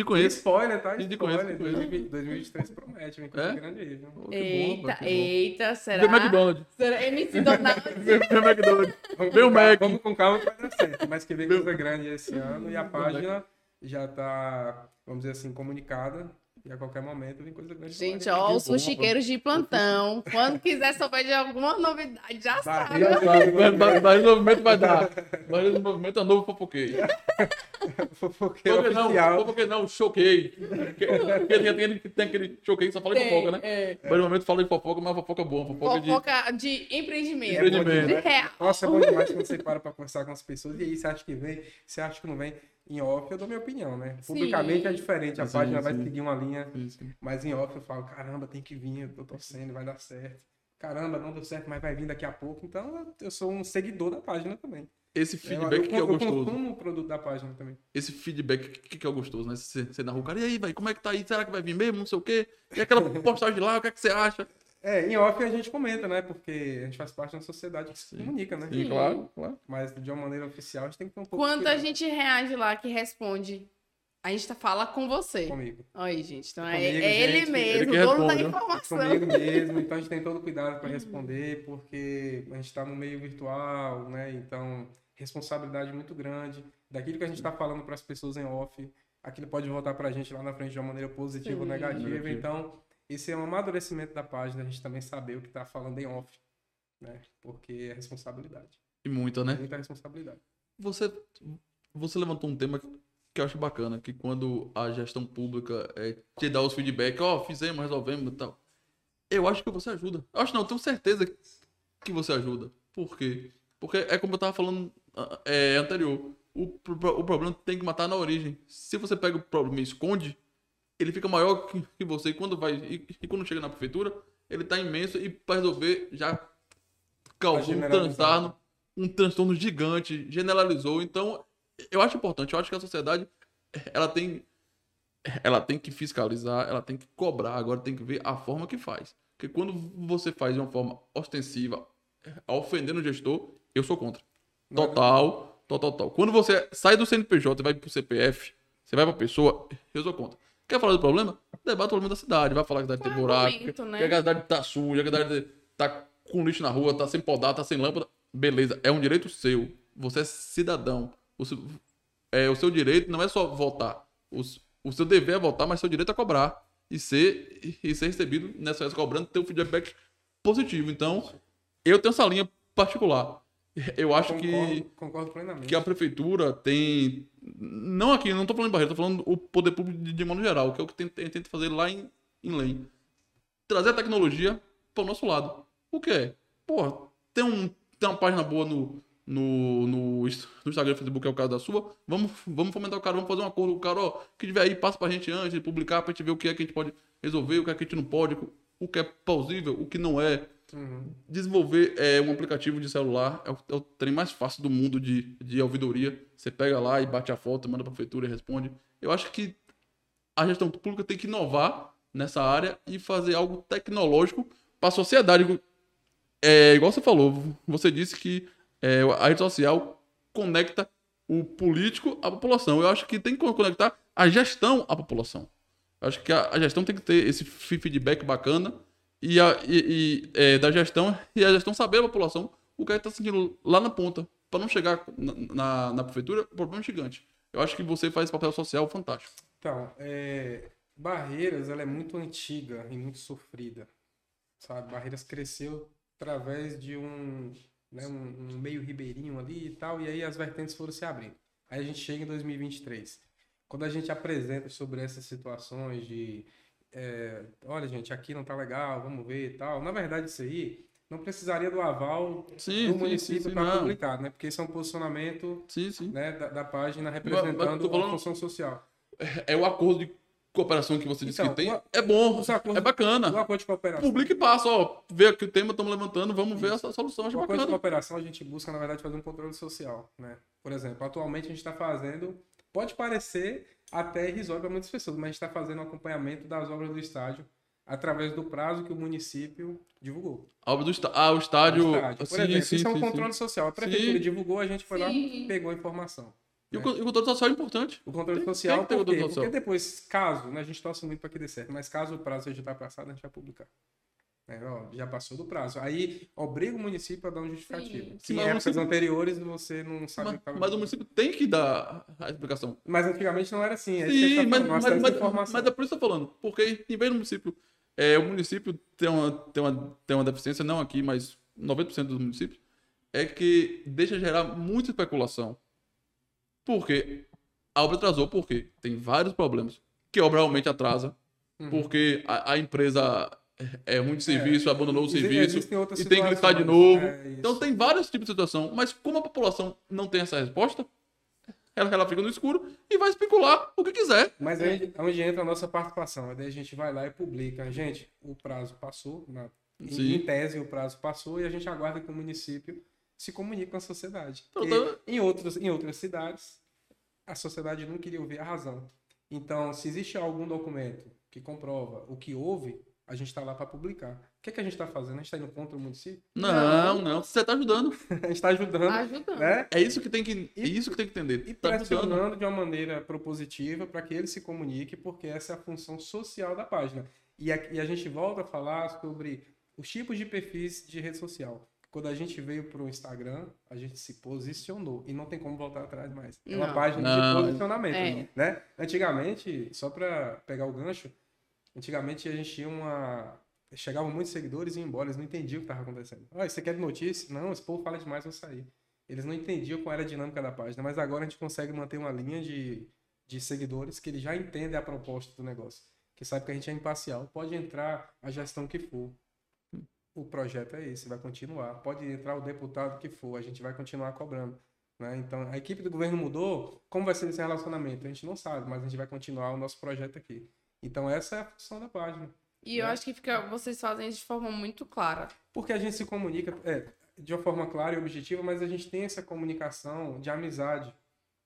Te, con- te conheço. Spoiler, tá? Te Spoiler. conheço, te conheço. 2020 2023 promete, vem coisa É? grande aí, viu? Que bom, Eita, rapaz, que eita, será? Vê o McDonald's. Será? MC Donald. O McDonald's. Vamos Vem o com calma- Mac. Vamos com calma que vai dar certo. Mas que vem coisa grande esse ano e a página já tá, vamos dizer assim, comunicada. E a qualquer momento vem coisa grande. Gente, ó, os bom, sushiqueiros de plantão. Quando quiser saber de alguma novidade, já sabe. Barreira- Vai, vai, vai, vai, dar. Vai, desenvolvimento é novo fofoqueiro. <laughs> Fofoqueiro Fofoqueiro não, oficial. fofoqueiro não, choquei. Porque tem, aquele, tem aquele choquei que só fala de fofoca, né? É. Mas no momento fala de fofoca, mas fofoca boa, fofoca de. Fofoca de empreendimento. Empreendimento. De real. Nossa, é bom demais quando você para pra conversar com as pessoas. E aí, você acha que vem? Você acha que não vem? Em off, eu dou minha opinião, né? Sim. Publicamente é diferente. A Sim, página vai sim. seguir uma linha. Mas em off eu falo, caramba, tem que vir, eu tô torcendo, vai dar certo. Caramba, não deu certo, mas vai vir daqui a pouco. Então eu sou um seguidor da página também. Esse Eu, feedback que é eu, eu gostoso. consumo o produto da página também. Esse feedback que, que é gostoso, né? Você, você narra o cara, e aí, vai, como é que tá aí? Será que vai vir mesmo? Não sei o quê. E aquela <laughs> postagem lá, o que é que você acha? É, em off a gente comenta, né? Porque a gente faz parte de uma sociedade que se comunica, né? Sim, claro, claro. Mas de uma maneira oficial a gente tem que ter um pouco Quando de a gente reage lá, que responde, a gente tá, fala com você. comigo. Aí, gente. Então é, Comigo, é ele gente. mesmo, Ele dono da responde, né? informação. Comigo mesmo, então a gente tem todo cuidado para responder, porque a gente está no meio virtual, né? Então, responsabilidade muito grande. Daquilo que a gente está falando para as pessoas em off, aquilo pode voltar para a gente lá na frente de uma maneira positiva ou Sim. negativa. Negativa. Então, esse é um amadurecimento da página, a gente também saber o que está falando em off, né? Porque é responsabilidade. E muita, né? Muita responsabilidade. Você, você levantou um tema que eu acho bacana, que quando a gestão pública é, te dá os feedback, ó, fizemos, resolvemos e tal. Eu acho que você ajuda. Eu acho não, eu tenho certeza que você ajuda. Por quê? Porque é como eu tava falando ah, é, anterior. O, o problema tem que matar na origem. Se você pega o problema e esconde, ele fica maior que, que você. E quando vai. E, e quando chega na prefeitura, ele tá imenso e para resolver já causou um transtorno, um transtorno gigante, generalizou. Então, eu acho importante. Eu acho que a sociedade ela tem ela tem que fiscalizar, ela tem que cobrar, agora tem que ver a forma que faz. Porque quando você faz de uma forma ostensiva, ofendendo o gestor, eu sou contra. Total, total, total. Quando você sai do CNPJ e vai pro CPF, você vai pra pessoa, eu sou contra. Quer falar do problema? Debate o problema da cidade. Vai falar que a cidade tem Com buraco, né? que a cidade tá suja, que a cidade tá com lixo na rua, tá sem podar, tá sem lâmpada. Beleza, é um direito seu. Você é cidadão. O seu, é, o seu direito não é só votar. O, o seu dever é votar, mas seu direito é cobrar. E ser, e ser recebido nessa cobrando, ter um feedback positivo. Então, eu tenho essa linha particular. Eu acho que Concordo, concordo plenamente. que a prefeitura tem. Não aqui, não tô falando em Barreira, tô falando o poder público de, de modo geral, que é o que tem- tem- tenta fazer lá em, em Lem. Trazer a tecnologia para o nosso lado. O que é? Porra, tem, um, tem uma página boa no, no, no, Inst- no Instagram Facebook, é o caso da sua. Vamos, vamos fomentar o cara, vamos fazer um acordo com o cara, ó, que tiver aí, passa pra gente antes de publicar, pra gente ver o que é que a gente pode resolver, o que é que a gente não pode, o que é plausível, o que não é Uhum. desenvolver é, um aplicativo de celular é o, é o trem mais fácil do mundo de, de ouvidoria. Você pega lá e bate a foto, manda pra prefeitura e responde. Eu acho que a gestão pública tem que inovar nessa área e fazer algo tecnológico para a sociedade. É, igual você falou, você disse que é, a rede social conecta o político à população. Eu acho que tem que conectar a gestão à população. Eu acho que a, a gestão tem que ter esse feedback bacana e, a, e, e, é, da gestão e a gestão saber a população o que está sentindo lá na ponta, para não chegar na, na, na prefeitura, problema gigante. Eu acho que você faz papel social fantástico. Então, é, Barreiras ela é muito antiga e muito sofrida, sabe? Barreiras cresceu através de um, né, um, um meio ribeirinho ali e tal, e aí as vertentes foram se abrindo. Aí a gente chega em 2023. Quando a gente apresenta sobre essas situações de é, olha, gente, aqui não tá legal, vamos ver e tal. Na verdade, isso aí não precisaria do aval sim, do município para publicar, né? Porque isso é um posicionamento né, da, da, página representando mas a função social. É, é o acordo de cooperação que você disse então, que tem. O, é bom, acordos, é bacana. O acordo de cooperação. Publica e passa, ó. Vê aqui o tema, estamos levantando, vamos isso. ver essa solução. Acho o acordo de cooperação a gente busca, na verdade, fazer um controle social, né? Por exemplo, atualmente a gente está fazendo. Pode parecer até irrisório para muitas pessoas, mas a gente está fazendo um acompanhamento das obras do estádio através do prazo que o município divulgou. A obra do está ah, o estádio. O estádio. Por sim, exemplo, sim, isso é um sim, controle social. A prefeitura divulgou, a gente foi lá e pegou a informação. E né? o controle social é importante. O controle tem, social, tem por quê? Porque depois, caso, né, a gente torce muito para que dê certo, mas caso o prazo seja passado, a gente vai publicar. É, ó, já passou do prazo. Aí obriga o município a dar um justificativo. Sim. em épocas município... anteriores você não sabe mas, mas o município tem que dar a explicação. Mas antigamente não era assim. É Sim, tá mas, mas, mas, mas, é por isso que eu tô falando. Porque em vez do município. É, o município tem uma, tem, uma, tem uma deficiência, não aqui, mas 90% dos municípios, é que deixa gerar muita especulação. Porque a obra atrasou, porque tem vários problemas. Que a obra realmente atrasa, uhum. porque a, a empresa é ruim de serviço, é, abandonou o serviço e tem que listar de novo. É então tem vários tipos de situação. Mas como a população não tem essa resposta, ela, ela fica no escuro e vai especular o que quiser. Mas aí é onde entra a nossa participação. Daí a gente vai lá e publica. Gente, o prazo passou, na, em, em, tese o prazo passou e a gente aguarda que o município se comunique com a sociedade. Então, tá... em, outros, em outras cidades, a sociedade não queria ouvir a razão. Então, se existe algum documento que comprova o que houve, a gente está lá para publicar. O que, é que a gente está fazendo? A gente está indo contra o município? Não, não. Você está ajudando. <laughs> a gente está ajudando. Tá ajudando. Né? É isso que tem que, é isso que, tem que entender. E tá pressionando ajudando. de uma maneira propositiva para que ele se comunique, porque essa é a função social da página. E a, e a gente volta a falar sobre os tipos de perfis de rede social. Quando a gente veio para o Instagram, a gente se posicionou e não tem como voltar atrás mais. É uma não. página não. de posicionamento, é. né? Antigamente, só para pegar o gancho, Antigamente a gente tinha uma. Chegavam muitos seguidores e iam embora, eles não entendiam o que estava acontecendo. Ah, você quer notícia? Não, esse povo fala demais, vou sair. Eles não entendiam qual era a dinâmica da página, mas agora a gente consegue manter uma linha de, de seguidores que eles já entendem a proposta do negócio. Que sabe que a gente é imparcial. Pode entrar a gestão que for. O projeto é esse, vai continuar. Pode entrar o deputado que for, a gente vai continuar cobrando. Né? Então, a equipe do governo mudou. Como vai ser esse relacionamento? A gente não sabe, mas a gente vai continuar o nosso projeto aqui. Então essa é a função da página. E né? eu acho que fica, vocês fazem isso de forma muito clara. Porque a gente se comunica é, de uma forma clara e objetiva, mas a gente tem essa comunicação de amizade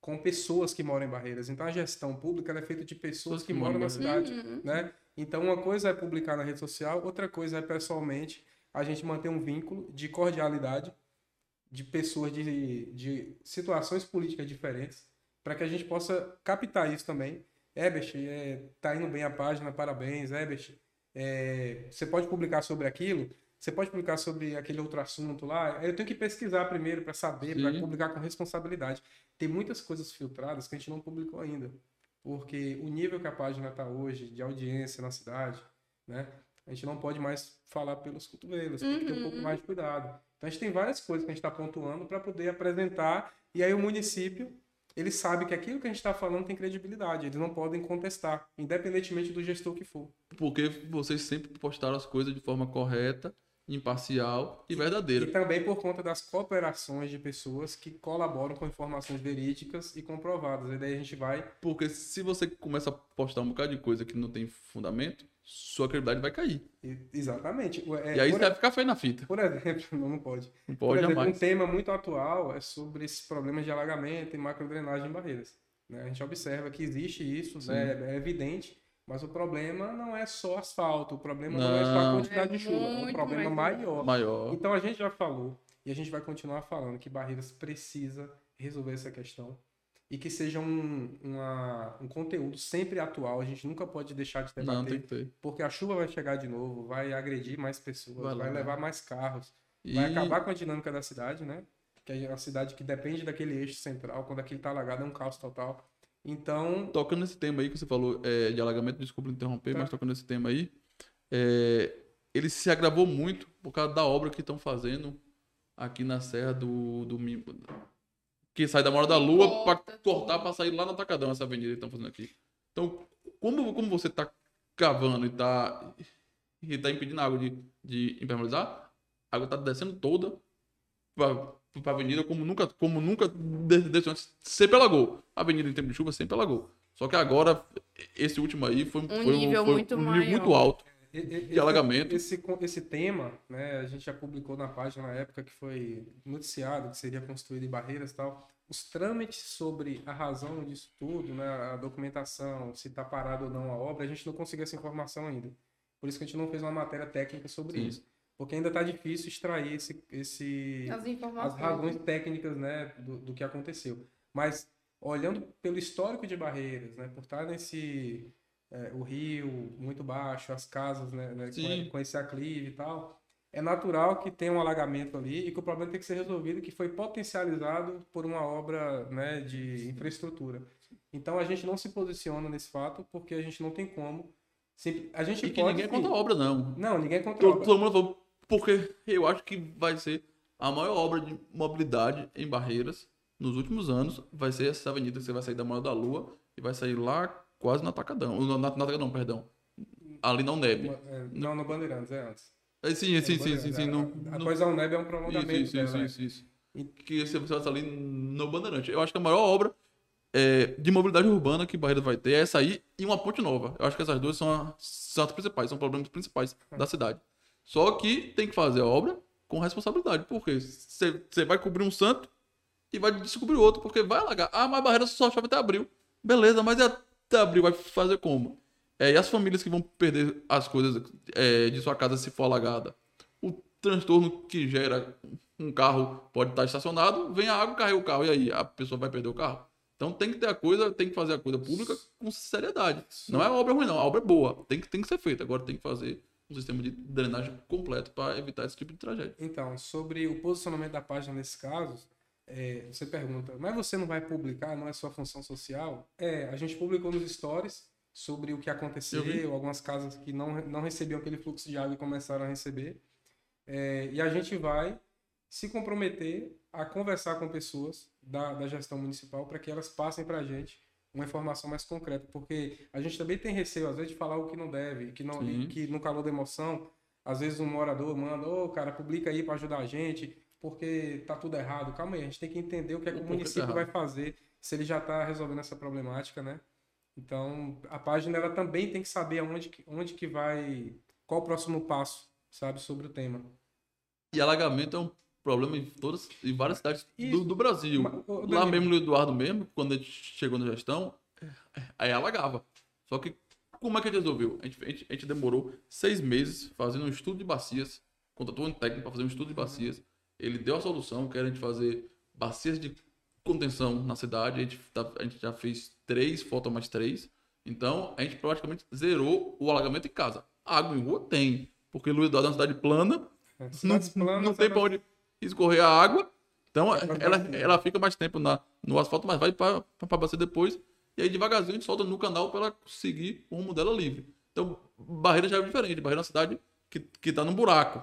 com pessoas que moram em Barreiras. Então a gestão pública é feita de pessoas que, que moram na cidade, uhum. né? Então uma coisa é publicar na rede social, outra coisa é pessoalmente a gente manter um vínculo de cordialidade de pessoas de, de situações políticas diferentes para que a gente possa captar isso também Ebert, é, tá indo bem a página, parabéns, Ebert. É, você pode publicar sobre aquilo, você pode publicar sobre aquele outro assunto lá. Eu tenho que pesquisar primeiro para saber, para publicar com responsabilidade. Tem muitas coisas filtradas que a gente não publicou ainda. Porque o nível que a página está hoje, de audiência na cidade, né? A gente não pode mais falar pelos cotovelos, tem que ter um pouco uhum. mais de cuidado. Então a gente tem várias coisas que a gente está pontuando para poder apresentar, e aí o município ele sabe que aquilo que a gente está falando tem credibilidade. Eles não podem contestar, independentemente do gestor que for. Porque vocês sempre postaram as coisas de forma correta, imparcial e verdadeira. E, e também por conta das cooperações de pessoas que colaboram com informações verídicas e comprovadas. E daí a gente vai. Porque se você começa a postar um bocado de coisa que não tem fundamento, sua credibilidade vai cair. Exatamente. É, e aí você vai ficar feio na fita. Por exemplo, não, <laughs> não pode. Não pode por exemplo, jamais. um tema muito atual é sobre esses problemas de alagamento e macrodrenagem em barreiras. Né? A gente observa que existe isso, né? é evidente, mas o problema não é só asfalto, o problema não, não é só a quantidade é de chuva, é um problema maior. maior. Então a gente já falou, e a gente vai continuar falando, que Barreiras precisa resolver essa questão e que seja um, uma- um conteúdo sempre atual. A gente nunca pode deixar de Não, debater, tem que ter. porque a chuva vai chegar de novo, vai agredir mais pessoas, Vai vai, levar mais carros, E vai acabar com a dinâmica da cidade, né? Que é uma cidade que depende daquele eixo central. Quando aquele tá alagado é um caos total. Então, tocando nesse tema aí que você falou é, de alagamento, desculpa interromper, Tá. mas tocando nesse tema aí, é, ele se agravou muito por causa da obra que estão fazendo aqui na Serra do, do que sai da Mora da Lua para Corta cortar para sair lá no Atacadão essa avenida que estão fazendo aqui. Então, como, como você tá cavando e tá e tá impedindo a água de, de impermeabilizar, a água tá descendo toda para a avenida como nunca como nunca de- desceu antes, sempre alagou. A avenida em tempo de chuva sempre alagou. Só que agora esse último aí foi, foi nível foi muito um nível muito alto. De alagamento. Esse, esse tema, né, a gente já publicou na página na época que foi noticiado que seria construído em barreiras e tal. Os trâmites sobre a razão disso tudo, né, a documentação, se está parado ou não a obra, a gente não conseguiu essa informação ainda. Por isso que a gente não fez uma matéria técnica sobre Sim. isso. Porque ainda está difícil extrair esse, esse, As as razões técnicas né, do, do que aconteceu. Mas olhando pelo histórico de barreiras, né, por estar nesse é, o rio muito baixo, as casas né, né, com, com esse aclive e tal, é natural que tenha um alagamento ali e que o problema tem que ser resolvido, que foi potencializado por uma obra né, de infraestrutura. Então a gente não se posiciona nesse fato porque a gente não tem como. A gente E que pode. ninguém é sim. contra a obra, não. Não, ninguém é contra a Todo, obra. todo mundo falou, porque eu acho que vai ser a maior obra de mobilidade em barreiras nos últimos anos. Vai ser essa avenida que você vai sair da Mora da Lua e vai sair lá quase no Atacadão. Na, na Atacadão, perdão. Ali na Uneb. É, Não, no Bandeirantes, é antes. É, sim, sim, sim, sim, sim. No, A- no- Após a UNEB é um prolongamento isso, isso, isso, né? isso, isso. Que você vai estar ali no Bandeirante. Eu acho que a maior obra é, de mobilidade urbana que Barreiras vai ter é essa aí e uma ponte nova. Eu acho que essas duas são, a- são as principais, são problemas principais da cidade. Só que tem que fazer a obra com responsabilidade. Porque você vai cobrir um santo e vai descobrir outro, porque vai alagar. Ah, mas Barreiras só chove até abril. Beleza, mas e até abril vai fazer como? É, e as famílias que vão perder as coisas é, de sua casa se for alagada? O transtorno que gera um carro pode estar estacionado, vem a água, carrega o carro, e aí a pessoa vai perder o carro. Então tem que ter a coisa, tem que fazer a coisa pública com seriedade. Não é obra ruim, não. A obra é boa. Tem que, tem que ser feita. Agora tem que fazer um sistema de drenagem completo para evitar esse tipo de tragédia. Então, sobre o posicionamento da página nesses casos, é, você pergunta, mas você não vai publicar, não é sua função social? É, a gente publicou nos stories sobre o que aconteceu, algumas casas que não, não recebiam aquele fluxo de água e começaram a receber. É, e a gente vai se comprometer a conversar com pessoas da, da gestão municipal para que elas passem para a gente uma informação mais concreta, porque a gente também tem receio, às vezes, de falar o que não deve, que, não, que no calor da emoção, às vezes um morador manda, ô cara, publica aí para ajudar a gente, porque tá tudo errado. Calma aí, a gente tem que entender o que, é que o pouco município vai fazer, se ele já está resolvendo essa problemática, né? Então, a página ela também tem que saber aonde, que- onde que vai, qual o próximo passo, sabe, sobre o tema. E alagamento é um problema em todas em várias cidades do, Isso. do Brasil. Mas, ô, Lá Danilo, mesmo no Eduardo mesmo, quando a gente chegou na gestão, aí alagava. Só que como é que a gente resolveu? A gente, a gente- a gente demorou seis meses fazendo um estudo de bacias, contratou um técnico para fazer um estudo de bacias. Ele deu a solução, que era a gente fazer bacias de contenção na cidade. A gente, tá- a gente já fez três, faltam mais três. Então, a gente praticamente zerou o alagamento em casa. Água em rua tem, porque Luiz Eduardo é uma cidade plana, é, não, planas, não tem elas- pra onde escorrer a água. Então ela, ela fica mais tempo na, no asfalto, mas vai pra, pra bacia depois. E aí devagarzinho a gente solta no canal pra ela seguir o rumo dela livre. Então, Barreira já é diferente. Barreira é uma cidade que, que tá num buraco.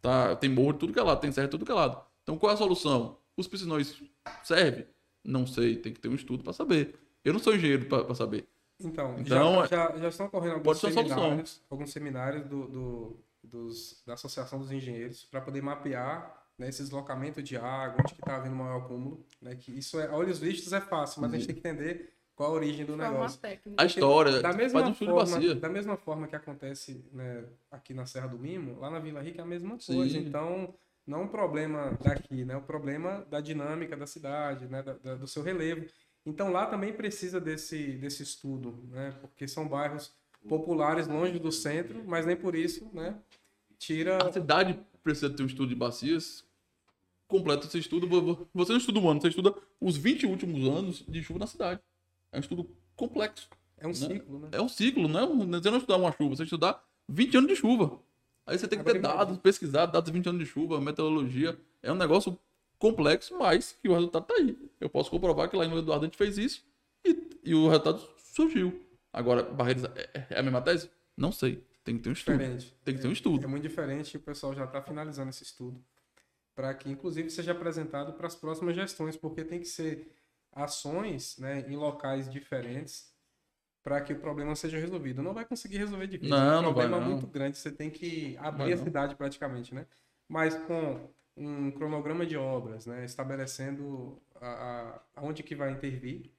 Tá, tem morro de tudo que é lado, tem serra de tudo que é lado. Então qual é a solução? Os piscinões serve? Não sei, tem que ter um estudo pra saber. Eu não sou engenheiro pra saber. Então, Então, já, já, já estão ocorrendo alguns seminários, alguns seminários do, do- dos, da Associação dos Engenheiros para poder mapear né, esse deslocamento de água, onde que está havendo maior acúmulo. Né, que isso é, a olhos vistos é fácil, mas a gente tem que entender qual a origem do forma negócio. técnica. A história, Da faz mesma, um forma, bacia. da mesma forma que acontece né, aqui na Serra do Mimo, lá na Vila Rica é a mesma Sim. coisa. Então, não é um problema daqui, né? É um problema da dinâmica da cidade, né? da- da- do seu relevo. Então, lá também precisa desse, desse estudo, né? Porque são bairros populares longe do centro, mas nem por isso, né? Tira... A cidade precisa ter um estudo de bacias completa esse estudo, vo- vo- você não estuda um ano, você estuda os 20 últimos anos de chuva na cidade. É um estudo complexo. É um ciclo, né? É um ciclo, não é um, você não estudar uma chuva, você estudar 20 anos de chuva. Aí você tem que ter dados, pesquisar dados de 20 anos de chuva, meteorologia. É um negócio complexo, mas que o resultado tá aí. Eu posso comprovar que lá no Eduardo a gente fez isso e, e o resultado surgiu. Agora, Barreiras é, é a mesma tese? Não sei. Tem que ter um estudo. Diferente. Tem que ter um É estudo. muito diferente o pessoal já está finalizando esse estudo para que, inclusive, seja apresentado para as próximas gestões, porque tem que ser ações né, em locais diferentes para que o problema seja resolvido. Não vai conseguir resolver de vez. Não, é um não vai, problema não. muito grande. Você tem que abrir Vai a cidade praticamente, né? Mas com um cronograma de obras, né, estabelecendo a, a, aonde que vai intervir,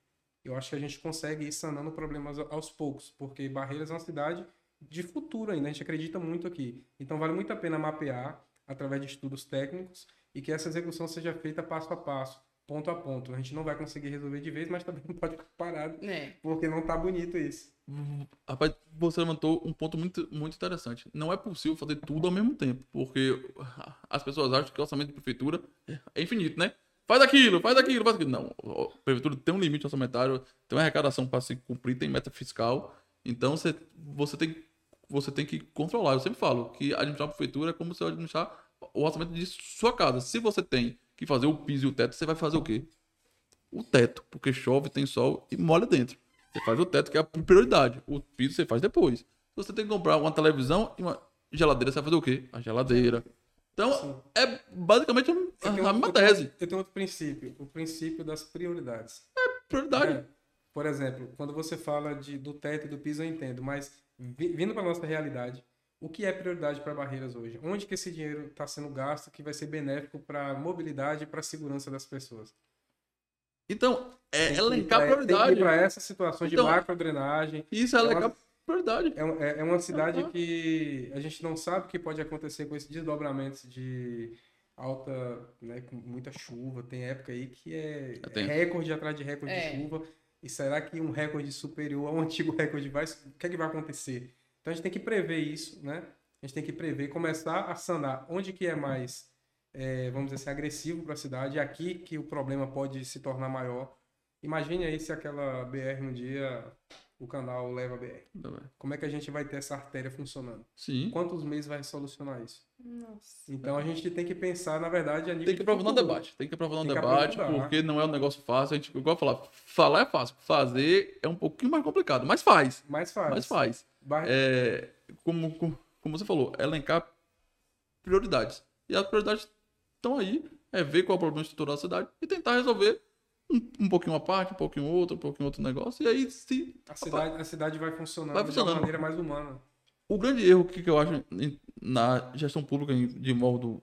eu acho que a gente consegue ir sanando problemas aos poucos, porque Barreiras é uma cidade de futuro ainda, a gente acredita muito aqui. Então vale muito a pena mapear através de estudos técnicos e que essa execução seja feita passo a passo, ponto a ponto. A gente não vai conseguir resolver de vez, mas também <laughs> não pode ficar parado, É. porque não tá bonito isso. Rapaz, você levantou um ponto muito, muito interessante. Não é possível fazer tudo ao mesmo tempo, porque <laughs> as pessoas acham que o orçamento de prefeitura é infinito, né? Faz aquilo, faz aquilo, faz aquilo. Não, a prefeitura tem um limite orçamentário, tem uma arrecadação para se cumprir, tem meta fiscal. Então você, você, tem, você tem que controlar. Eu sempre falo que administrar a prefeitura é como você administrar o orçamento de sua casa. Se você tem que fazer o piso e o teto, você vai fazer o quê? o teto, porque chove, tem sol e molha dentro. Você faz o teto, que é a prioridade. O piso você faz depois. Se você tem que comprar uma televisão e uma geladeira, você vai fazer o quê? A geladeira. Então, é basicamente a, a mesma tese. Eu tenho outro princípio, o princípio das prioridades. Prioridade. É. Por exemplo, quando você fala de, do teto e do piso, eu entendo, mas vi- vindo para nossa realidade, o que é prioridade para Barreiras hoje? Onde que esse dinheiro está sendo gasto que vai ser benéfico para a mobilidade e para a segurança das pessoas? Então, é elencar Tem que prioridade. para essas situações Então, de macrodrenagem. Isso é é elencar uma- prioridade. É, é- é uma cidade Uhum. que a gente não sabe o que pode acontecer com esses desdobramentos de alta, né, com muita chuva. Tem época aí que é É recorde atrás de recorde É. de chuva. E será que um recorde superior ao <laughs> antigo recorde vai. O que é que vai acontecer? Então a gente tem que prever isso, né? A gente tem que prever, começar a sanar onde que é mais, é, vamos dizer assim, agressivo para a cidade, é aqui que o problema pode se tornar maior. Imagine aí se aquela BR um dia o canal leva a BR. Como é que a gente vai ter essa artéria funcionando? Sim. Quantos meses vai solucionar isso? Nossa. Então a gente tem que pensar, na verdade, a nível Tem que aprofundar o futuro. debate. Tem que aprofundar o que debate, aprofundar. porque não é um negócio fácil. A gente, igual eu falar, falar é fácil. Fazer é um pouquinho mais complicado, mas faz. Mas faz. Mas faz. É, como, como, você falou, elencar prioridades. E as prioridades estão aí, é ver qual é o problema estrutural da cidade e tentar resolver um, um pouquinho uma parte, um pouquinho outra, um pouquinho outro negócio. E aí, se. A cidade, a cidade vai funcionando, Vai de funcionando. uma maneira mais humana. O grande erro que, que eu acho em- na gestão pública em- de modo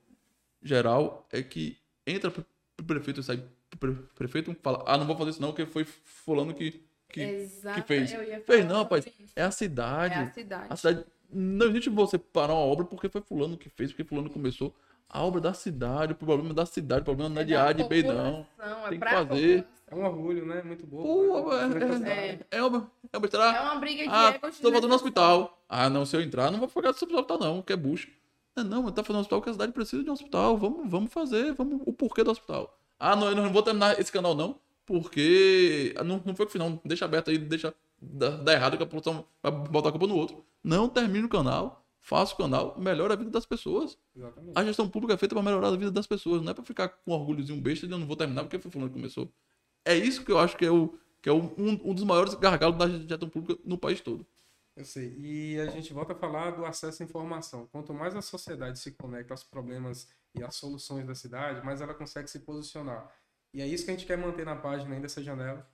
geral é que entra pre- prefeito e sai pre- prefeito e fala, ah, não vou fazer isso não, porque foi fulano que, que Exato. fez. eu ia fez falar não, rapaz. sobre isso. é a cidade. É a cidade. A cidade. Não existe você parar uma obra porque foi fulano que fez, porque fulano começou. A obra da cidade, o problema da cidade, o problema não é de da A, de B, não. é Tem que pra fazer. É um orgulho, né? Muito bom. Pô, é, É. é, é uma. É uma. É uma briga de Ah, ego tô fazendo desnecessária. hospital. Ah, não, se eu entrar, não vou pagar esse hospital, não, que é bucho. Não, não, mas tá fazendo hospital porque a cidade precisa de um hospital. Vamos, vamos fazer, vamos. O porquê do hospital. Ah, não, eu não vou terminar esse canal, não, porque. Não, não foi o não. Deixa aberto aí, deixa dar, dar errado que a produção vai botar a culpa no outro. Não termine o canal, faça o canal, melhora a vida das pessoas. Exatamente. A gestão pública é feita para melhorar a vida das pessoas, não é para ficar com orgulhozinho besta de eu não vou terminar porque foi fulano que começou. É isso que eu acho que é, o, que é o- um, um dos maiores gargalos da gestão pública no país todo. Eu sei. E a gente volta a falar do acesso à informação. Quanto mais a sociedade se conecta aos problemas e às soluções da cidade, mais ela consegue se posicionar. E é isso que a gente quer manter na página ainda essa janela,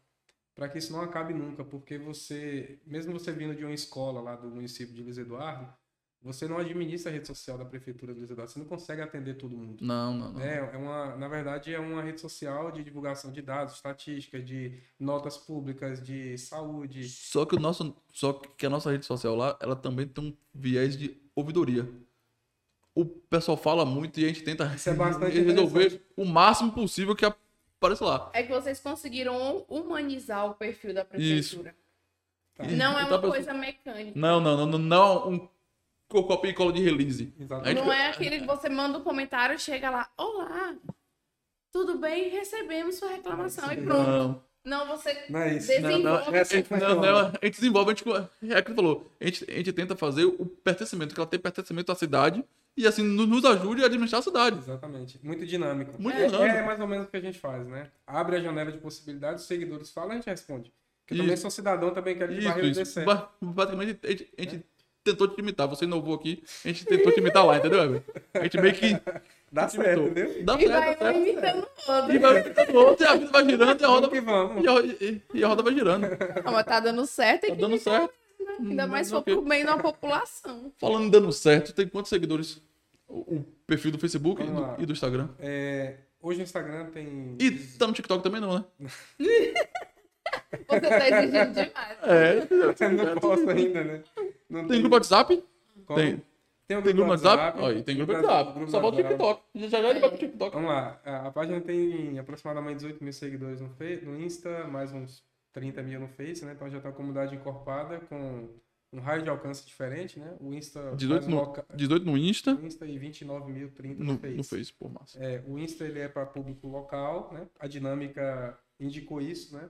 para que isso não acabe nunca, porque você, mesmo você vindo de uma escola lá do município de Luiz Eduardo, você não administra a rede social da prefeitura de Luiz Eduardo, você não consegue atender todo mundo. Não, não, não. É, é uma, na verdade, é uma rede social de divulgação de dados, estatísticas, de notas públicas, de saúde. Só que o nosso, só que a nossa rede social lá, ela também tem um viés de ouvidoria. O pessoal fala muito e a gente tenta é resolver o máximo possível que apareça lá. É que vocês conseguiram humanizar o perfil da prefeitura. Tá. Não é Então, uma pessoal- coisa mecânica. Não, não, não, não, não um co- copia e cola de release. Exatamente. Não é aquele que você manda um comentário, chega lá, olá. tudo bem, recebemos sua reclamação e pronto. Não, Não, você Não é isso. desenvolve. não, é assim que não, funciona. não, a gente desenvolve, a gente, é aquilo que falou, a gente, a gente tenta fazer o pertencimento, que ela tem pertencimento à cidade e assim nos ajude a administrar a cidade. Exatamente. Muito dinâmico. Muito é, dinâmico. é mais ou menos o que a gente faz, né? Abre a janela de possibilidades, os seguidores falam, a gente responde. Porque eu também Isso. sou cidadão, também quero de Isso, barreira isso. Basicamente, a gente, a gente tentou te imitar. Você inovou aqui, a gente tentou te imitar lá, entendeu, Ever? A gente meio que Dá certo, imitou. entendeu? Dá E vai certo, certo. imitando o outro. E vai imitando o outro, e a vida vai girando, e a roda, Vamos que vamos. e a, e- e a roda vai girando. Não, mas tá dando certo, tem Tá dando certo. Né? Ainda mais se for pro bem da população. Falando dando certo, tem quantos seguidores? O, o perfil do Facebook e do, e do Instagram. É, hoje o Instagram tem... E tá no TikTok também não, né? <laughs> Você tá exigindo demais. É. Eu <laughs> não posso ainda, né? Não Tem grupo WhatsApp? Como? Tem. Tem, um Tem grupo WhatsApp? E tem grupo WhatsApp. grupo Só falta o. TikTok. Já já ele vai pro TikTok. Vamos lá, a, a página tem aproximadamente 18 mil seguidores no Insta, mais uns 30 mil no Face, né? Então já tem uma comunidade encorpada com um raio de alcance diferente, né? O Insta 18 faz no, loca- 18 no Insta, no Insta e 29 mil, 30 no, no, Face. no Face, pô, massa. É, o Insta ele é para público local, né? A dinâmica indicou isso, né?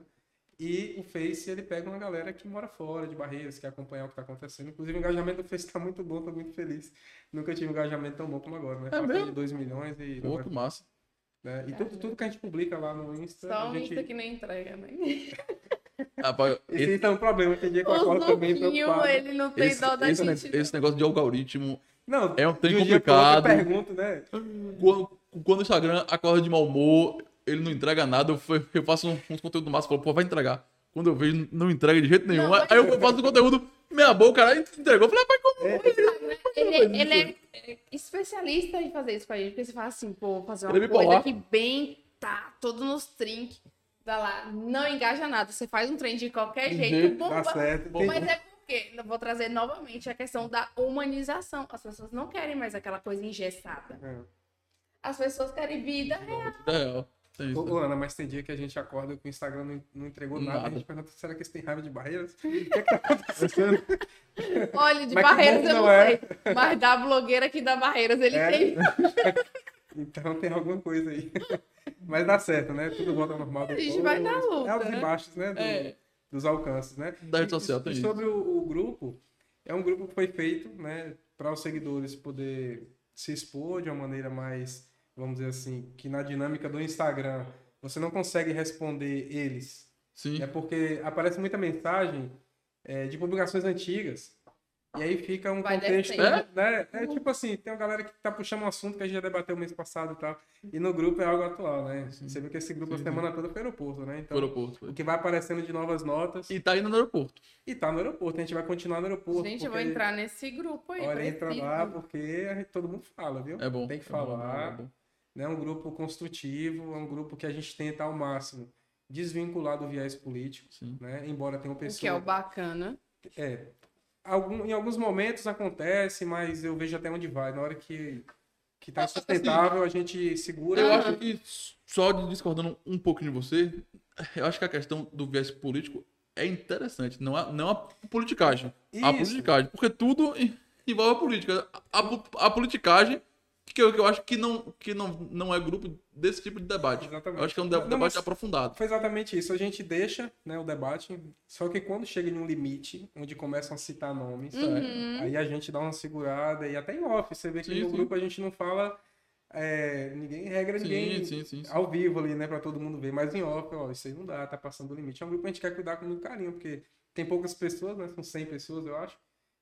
E o Face ele pega uma galera que mora fora de Barreiras, que quer acompanhar o que está acontecendo. Inclusive o engajamento do Face está muito bom, tô muito feliz. Nunca tive um engajamento tão bom como agora, né? É mesmo? de 2 milhões e Pô, que massa. né? E tudo, tudo que a gente publica lá no Insta, Só a um gente... Insta que não entrega, né? <laughs> Rapaz, <laughs> Esse esse, é um problema, tem dia que eu O acordo também preocupado. ele não tem esse, dó da esse, gente. esse negócio de algoritmo Não, é um trem um outro eu complicado. pergunto, né? Quando, quando o Instagram acorda de mau humor, ele não entrega nada. Eu, eu faço um- uns conteúdos massa, falo, pô, vai entregar. Quando eu vejo, não entrega de jeito nenhum. Não, Aí eu faço o conteúdo, meia boca, cara, entregou. Eu falei, rapaz, como? Ele, ele é é especialista em fazer isso pra gente. Porque você fala assim, pô, vou fazer uma Ele é coisa que bem tá, todo nos trinques. Dá lá, não engaja nada. Você faz um trem de qualquer De jeito, jeito, bomba. certo. Bom, Tem- Mas é porque, eu vou trazer novamente a questão da humanização. As pessoas não querem mais aquela coisa engessada. É. As pessoas querem vida real. É real. Tem isso. Ô, Ana, mas tem dia que a gente acorda que o Instagram não, não entregou nada. Nada. A gente pergunta, será que eles têm raiva de barreiras? <laughs> O que, que tá acontecendo? <laughs> Olha, de Mas barreiras eu não não é. sei. Mas da blogueira que dá barreiras, ele É. tem. <laughs> Então tem alguma coisa aí. Mas dá certo, né? Tudo volta ao normal A depois. gente vai na luta, É altos né? e baixos, né? Do- É. Dos alcances, né? Da rede E- social e, sobre o, o grupo, é um grupo que foi feito, né? Para os seguidores poder se expor de uma maneira mais, vamos dizer assim, que na dinâmica do Instagram você não consegue responder eles. Sim. É porque aparece muita mensagem é, de publicações antigas. E aí fica um Vai contexto, descendo. né? É tipo assim, tem uma galera que tá puxando um assunto que a gente já debateu mês passado e tal. E no grupo é algo atual, né? Você vê que esse grupo Sim, a semana toda foi aeroporto, né? Então, aeroporto. foi. o que vai aparecendo de novas notas. E tá indo no aeroporto. E tá no aeroporto, a gente vai continuar no aeroporto. Gente, eu porque- vou entrar nesse grupo aí. Olha, entra lá porque todo mundo fala, viu? É bom. Tem que é bom, falar. é bom. né? É um grupo construtivo, é um grupo que a gente tenta ao máximo desvincular do viés político, Sim. né? Embora tenha O que é o bacana. É. Algum, em alguns momentos acontece, mas eu vejo até onde vai. Na hora que, que tá sustentável, a gente segura. Eu acho que, só discordando um pouquinho de você, eu acho que a questão do viés político é interessante. Não a, não a politicagem. A Isso. politicagem. Porque tudo en- envolve a política. A, a- a politicagem, que eu, que eu acho que, não, que não, não é grupo desse tipo de debate. Exatamente. Eu acho que é um de- Não, debate aprofundado. Foi exatamente isso. A gente deixa né, o debate, só que quando chega em um limite, onde começam a citar nomes, Uhum. aí a gente dá uma segurada, e até em off, você vê que Sim, no sim. grupo a gente não fala, é, ninguém regra ninguém Sim, sim, sim. sim. ao vivo ali, né, pra todo mundo ver, mas em off, ó, isso aí não dá, tá passando do limite. É um grupo que a gente quer cuidar com muito carinho, porque tem poucas pessoas, né, são 100 pessoas, eu acho,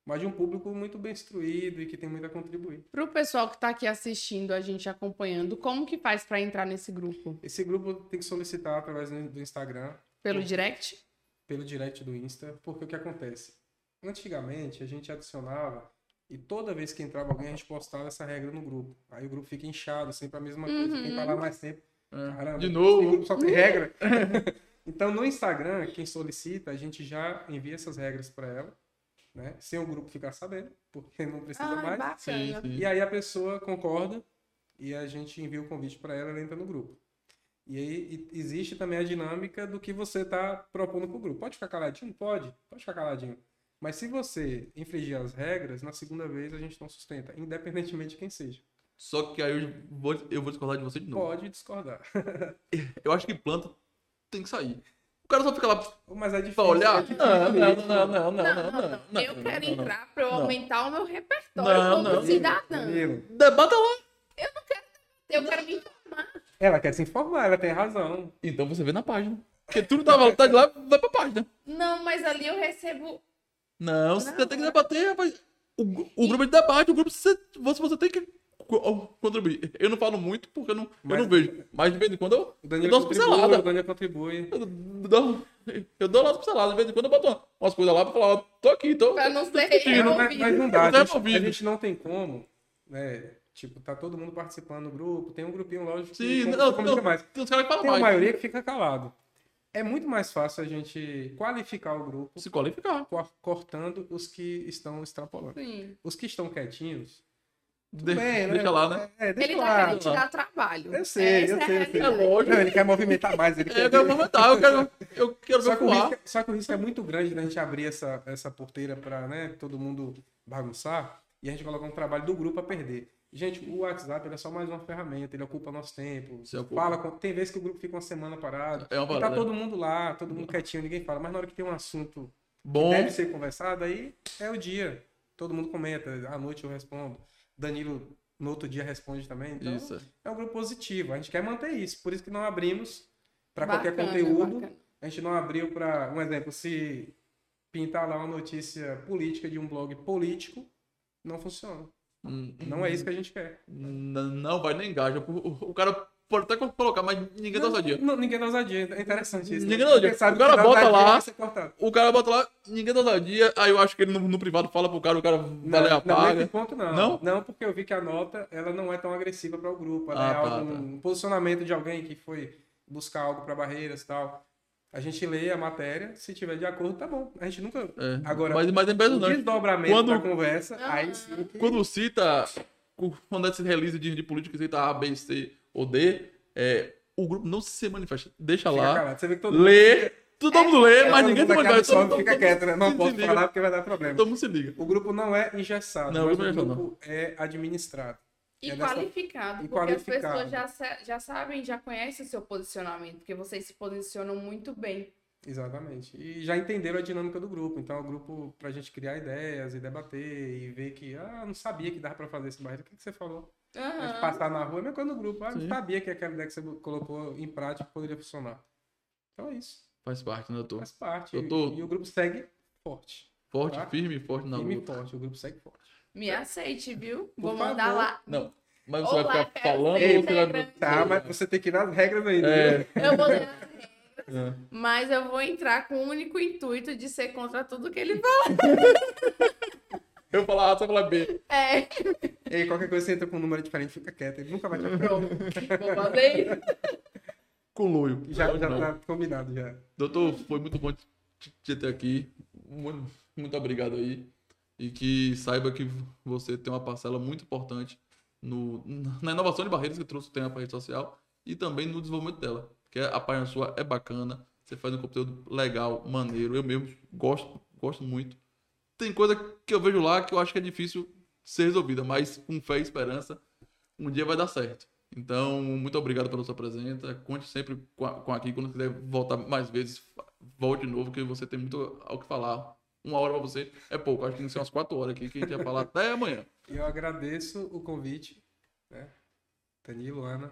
mas de um público muito bem instruído e que tem muito a contribuir. Pro pessoal que tá aqui assistindo, a gente acompanhando, como que faz pra entrar nesse grupo? Esse grupo tem que solicitar através do Instagram, Pelo direct? pelo direct do Insta, porque o que acontece? Antigamente a gente adicionava e toda vez que entrava alguém a gente postava essa regra no grupo. Aí o grupo fica inchado, sempre a mesma coisa. Quem tá lá mais tempo, É. caramba, De novo. grupo só tem regra. <laughs> então no Instagram, quem solicita, a gente já envia essas regras para ela, né? Sem o grupo ficar sabendo, porque não precisa Ai, mais. Sim, sim. E aí a pessoa concorda e a gente envia o convite para ela, ela entra no grupo. E aí e- existe também a dinâmica do que você está propondo para o grupo. Pode ficar caladinho? Pode, pode ficar caladinho. Mas se você infringir as regras, na segunda vez a gente não sustenta, independentemente de quem seja. Só que aí eu vou, eu vou discordar de você de novo. Pode discordar. <laughs> Eu acho que planta tem que sair. O cara só fica lá Mas é difícil. pra olhar. é difícil Não, não, não, não, não, Não, não, não, não. eu não, quero não, não. entrar pra eu Não. aumentar o meu repertório Não, como não. cidadã. Debata lá. Eu quero me informar. Ela quer se informar, ela tem razão. Então você vê na página. Porque tudo tá, tá de lá, vai pra página. Não, mas ali eu recebo. Não, você Não, tem que debater, rapaz. O, o grupo de debate, o grupo você, você, você tem que contribuir. Eu não falo muito porque eu não, eu Mas- não vejo. Mas de vez em quando eu, eu dou umas pinceladas. o Danilo contribui. Eu dou, eu dou umas pinceladas. De vez em quando eu boto umas coisas lá pra falar, ó, tô aqui, tô. Pra não ser. Não, mas, removido. mas não dá, a é gente, a gente não tem como, né? Tipo, tá todo mundo participando do grupo, tem um grupinho, lógico, que Sim, não, comunica não, mais. tem Tem a mais. maioria que fica calado. É muito mais fácil a gente qualificar o grupo Se qualificar. cor- cortando os que estão extrapolando. Sim. Os que estão quietinhos, De- bem, né? deixa lá, né? É, deixa Ele tá lá. querendo te dar trabalho. Eu sei, Essa eu é sei, eu sei. É lógico. Não, ele quer movimentar mais, ele É, quer... eu quero comentar, eu quero, eu quero Só ver que, risco, só que o risco é muito grande da gente abrir essa, essa porteira para né, todo mundo bagunçar e a gente colocar um trabalho do grupo a perder. Gente, o WhatsApp ele é só mais uma ferramenta, ele ocupa nosso tempo. Fala com- tem vezes que o grupo fica uma semana parado. É uma E tá parada. todo mundo lá, todo mundo quietinho, ninguém fala. Mas na hora que tem um assunto que Bom, deve ser conversado, aí é o dia. Todo mundo comenta, à noite eu respondo. Danilo no outro dia responde também. Então, isso. é um grupo positivo. A gente quer manter isso. Por isso que não abrimos para qualquer conteúdo. bacana. A gente não abriu para, um exemplo, se pintar lá uma notícia política de um blog político, não funciona. Hum, Não é isso que a gente quer. N- Não vai nem engaja. O, o cara pode até colocar, mas ninguém dá ousadia. Não, ninguém dá ousadia. É interessante isso. Ninguém né? dá ousadia. O cara bota lá- cortado. O cara bota lá, ninguém dá ousadia. Aí eu acho que ele no, no privado fala pro cara, o cara vai Não, ler não, nesse ponto não. Não? Não, porque eu vi que a nota ela não é tão agressiva para o grupo. Ela Ah, é tá, algo, tá. um posicionamento de alguém que foi buscar algo para barreiras e tal. A gente lê a matéria, se tiver de acordo, tá bom. A gente nunca. É, Agora, mas, mas é o desdobramento Quando- da conversa, Ah. aí sim. que- Quando cita, quando é esse release de, de política, cita A, B, C ou D, é, o grupo não se manifesta. Deixa Fica lá, calado. Você vê que todo mundo lê, todo mundo lê, É, mas todo ninguém se mundo manifesta. Todo- fica todo- quieto, né? Não se posso liga. falar porque vai dar problema. Todo mundo se liga. O grupo não é engessado, Não, o mas grupo o não é grupo é administrado. E É dessa- qualificado, e porque as qualificado. pessoas já, já sabem, já conhecem o seu posicionamento, porque vocês se posicionam muito bem. Exatamente. E já entenderam a dinâmica do grupo. Então, é o grupo pra gente criar ideias e debater e ver que, ah, não sabia que dava pra fazer esse barreiro. O que, que você falou? A gente Aham. passar na rua é a mesma coisa no grupo. Ah, não sabia que aquela ideia que você colocou em prática poderia funcionar. Então é isso. Faz parte, né, doutor? Faz parte. Doutor. E, o grupo segue forte. Forte, Tá? firme e forte na Firme e luta. forte. O grupo segue forte. Me aceite, viu? Por Vou mandar favor. lá. Não, mas você Olá, vai ficar falando ou você vai... Tá, mas você tem que ir nas regras ainda. É. viu? Eu vou ler as regras, É. mas eu vou entrar com o único intuito de ser contra tudo que ele fala. <laughs> Eu vou falar A, você vai falar B. É, E aí, qualquer coisa você entra com um número diferente, fica quieto. Ele nunca vai te pronto. Vou fazer isso. Com loio. Já, já Não. tá combinado já. Doutor, foi muito bom te te ter aqui. Muito, muito obrigado aí. E que saiba que você tem uma parcela muito importante no, na inovação de barreiras que trouxe o tema para a rede social e também no desenvolvimento dela. Porque a página sua é bacana, você faz um conteúdo legal, maneiro. Eu mesmo gosto, gosto muito. Tem coisa que eu vejo lá que eu acho que é difícil ser resolvida, mas com fé e esperança, um dia vai dar certo. Então, muito obrigado pela sua presença. Conte sempre com, a- com aqui. Quando quiser voltar mais vezes, volte de novo, que você tem muito ao que falar. Uma hora pra você é pouco. Acho que tem que ser umas quatro horas aqui, que a gente vai falar <laughs> até amanhã. Eu agradeço o convite, né? Danilo, Ana.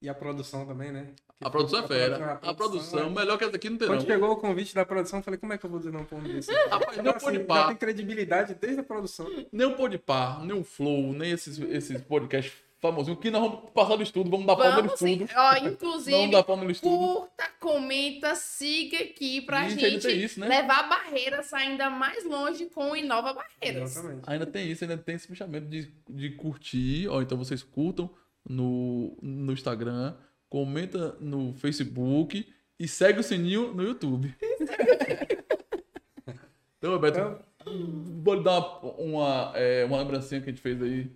E a produção também, né? Que A produção é fera. produção- A produção, é- melhor que essa aqui não tem, não. Quando chegou o convite da produção, eu falei, como é que eu vou dizer não pra um desse? <laughs> Rapaz, nem Então, o assim, Podpah, já tem credibilidade desde a produção. nem o Podpah, nem o Flow, nem esses, esses podcasts famosinhos, que nós vamos passar no estudo, vamos dar palma no estudo. Ó, <laughs> Vamos inclusive, dar palma no estudo. curta, comenta, siga aqui pra gente tem isso, né? levar barreiras ainda mais longe com o Inova Barreiras. Exatamente. Ainda tem isso, ainda tem esse fechamento de, de curtir. Ó, então vocês curtam no, no Instagram, comenta no Facebook e segue o sininho no YouTube. então, Roberto, Então, vou lhe dar uma, uma, é, uma lembrancinha que a gente fez aí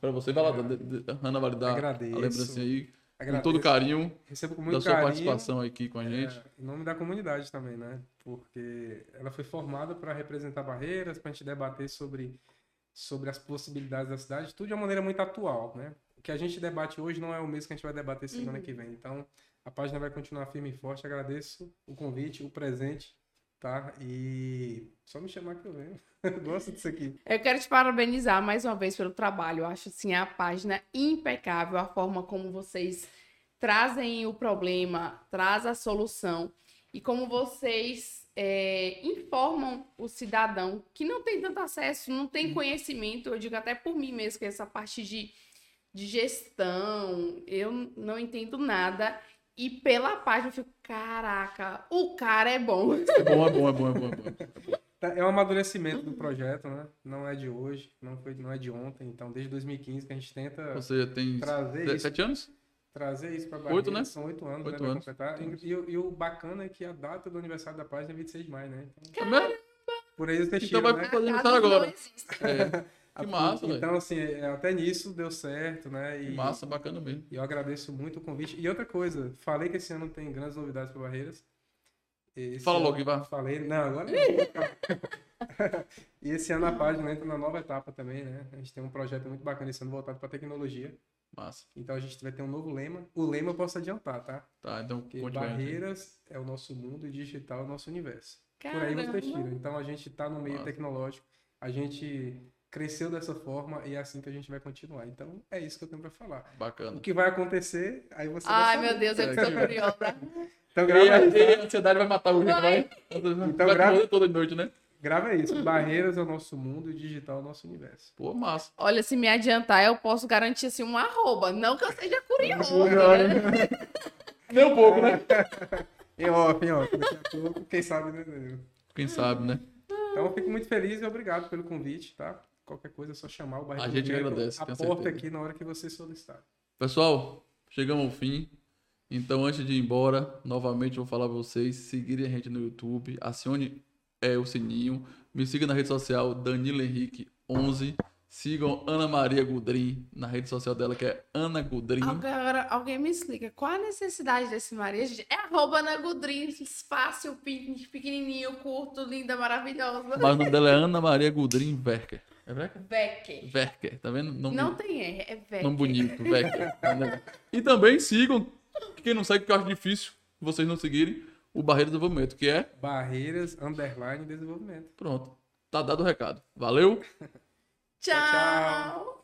pra você. Vai lá, É. Ana vai dar Agradeço. a lembrancinha aí. Com agradeço. todo carinho Recebo com da muito sua carinho. participação aqui com a gente. É, em nome da comunidade também, né? Porque ela foi formada para representar barreiras, para a gente debater sobre, sobre as possibilidades da cidade, tudo de uma maneira muito atual, né? Que a gente debate hoje não é o mesmo que a gente vai debater semana Uhum. que vem. Então, a página vai continuar firme e forte. Agradeço o convite, o presente, tá? E só me chamar que eu venho. <laughs> Gosto disso aqui. Eu quero te parabenizar mais uma vez pelo trabalho. Eu acho assim a página impecável, a forma como vocês trazem o problema, traz a solução e como vocês é, informam o cidadão que não tem tanto acesso, não tem conhecimento. Eu digo até por mim mesmo que essa parte de, de gestão, eu não entendo nada. E pela página eu fico, caraca, o cara é bom. É bom, é bom, é bom, é bom. É bom. Tá, É um amadurecimento do projeto, né? Não é de hoje, não, foi, não é de ontem. Então, desde 2015 que a gente tenta Você tem trazer sete anos? trazer isso para Oito, né? São oito anos, Oito né? anos. completar. E, e- e o bacana é que a data do aniversário da página é 26 de maio, né? Então, É mesmo? por aí vocês Então tiram, vai né? fazer aniversário agora. É, A- <laughs> que massa, velho. Então, assim, é, até nisso deu certo, né? que E, massa, bacana mesmo. e eu agradeço muito o convite. E outra coisa, falei que esse ano tem grandes novidades para Barreiras. Esse Fala logo, Ivan. Falei, não, agora <laughs> não. <laughs> e esse ano a página entra na nova etapa também, né? A gente tem um projeto muito bacana esse ano voltado para tecnologia. Massa. Então a gente vai ter um novo lema. O lema eu posso adiantar, tá? Tá, então Porque gente. barreiras é o nosso mundo e digital é o nosso universo. Por aí vocês Caramba. tiram. Então a gente está no meio Massa. tecnológico, a gente cresceu dessa forma e é assim que a gente vai continuar. Então é isso que eu tenho para falar. O Bacana. que vai acontecer, aí você Ai, vai meu Deus, eu que <laughs> sou curiosa. Então grava a, isso. e a ansiedade vai matar o Rico, vai? Então vai grava- toda noite, né? Grava isso. Barreiras é o nosso mundo e digital é o nosso universo. Pô, massa. Olha, se me adiantar, eu posso garantir assim um arroba. Não que eu seja curiosa. Olha. né? <laughs> Nem um pouco, né? <laughs> Em off, em off. Daqui a pouco, quem sabe, né? Quem sabe, né? Então eu fico muito feliz e obrigado pelo convite, tá? Qualquer coisa é só chamar o Barreira A gente agradece, A porta certeza. aqui na hora que você solicitar. Pessoal, chegamos ao fim. Então, antes de ir embora, novamente vou falar pra vocês seguirem a gente no YouTube, acione é, o sininho, me siga na rede social Danilo Henrique 11, sigam Ana Maria Gudrim na rede social dela que é Ana Gudrim. Alguém- Agora, alguém me explica, qual a necessidade desse Maria? Gente, É arroba na Gudrin, fácil, pe- pequenininho, curto, linda, maravilhosa. Mas o nome dela é Ana Maria Gudrim Werker. É Werker? Becker. Werker, tá vendo? Nome, Não tem R, é Becker. nome bonito, Werker. e também sigam, quem não segue, que eu acho difícil vocês não seguirem, o Barreira do Desenvolvimento, que é Barreiras, underline, desenvolvimento. Pronto. Tá dado o recado. Valeu. <laughs> Tchau. Tchau.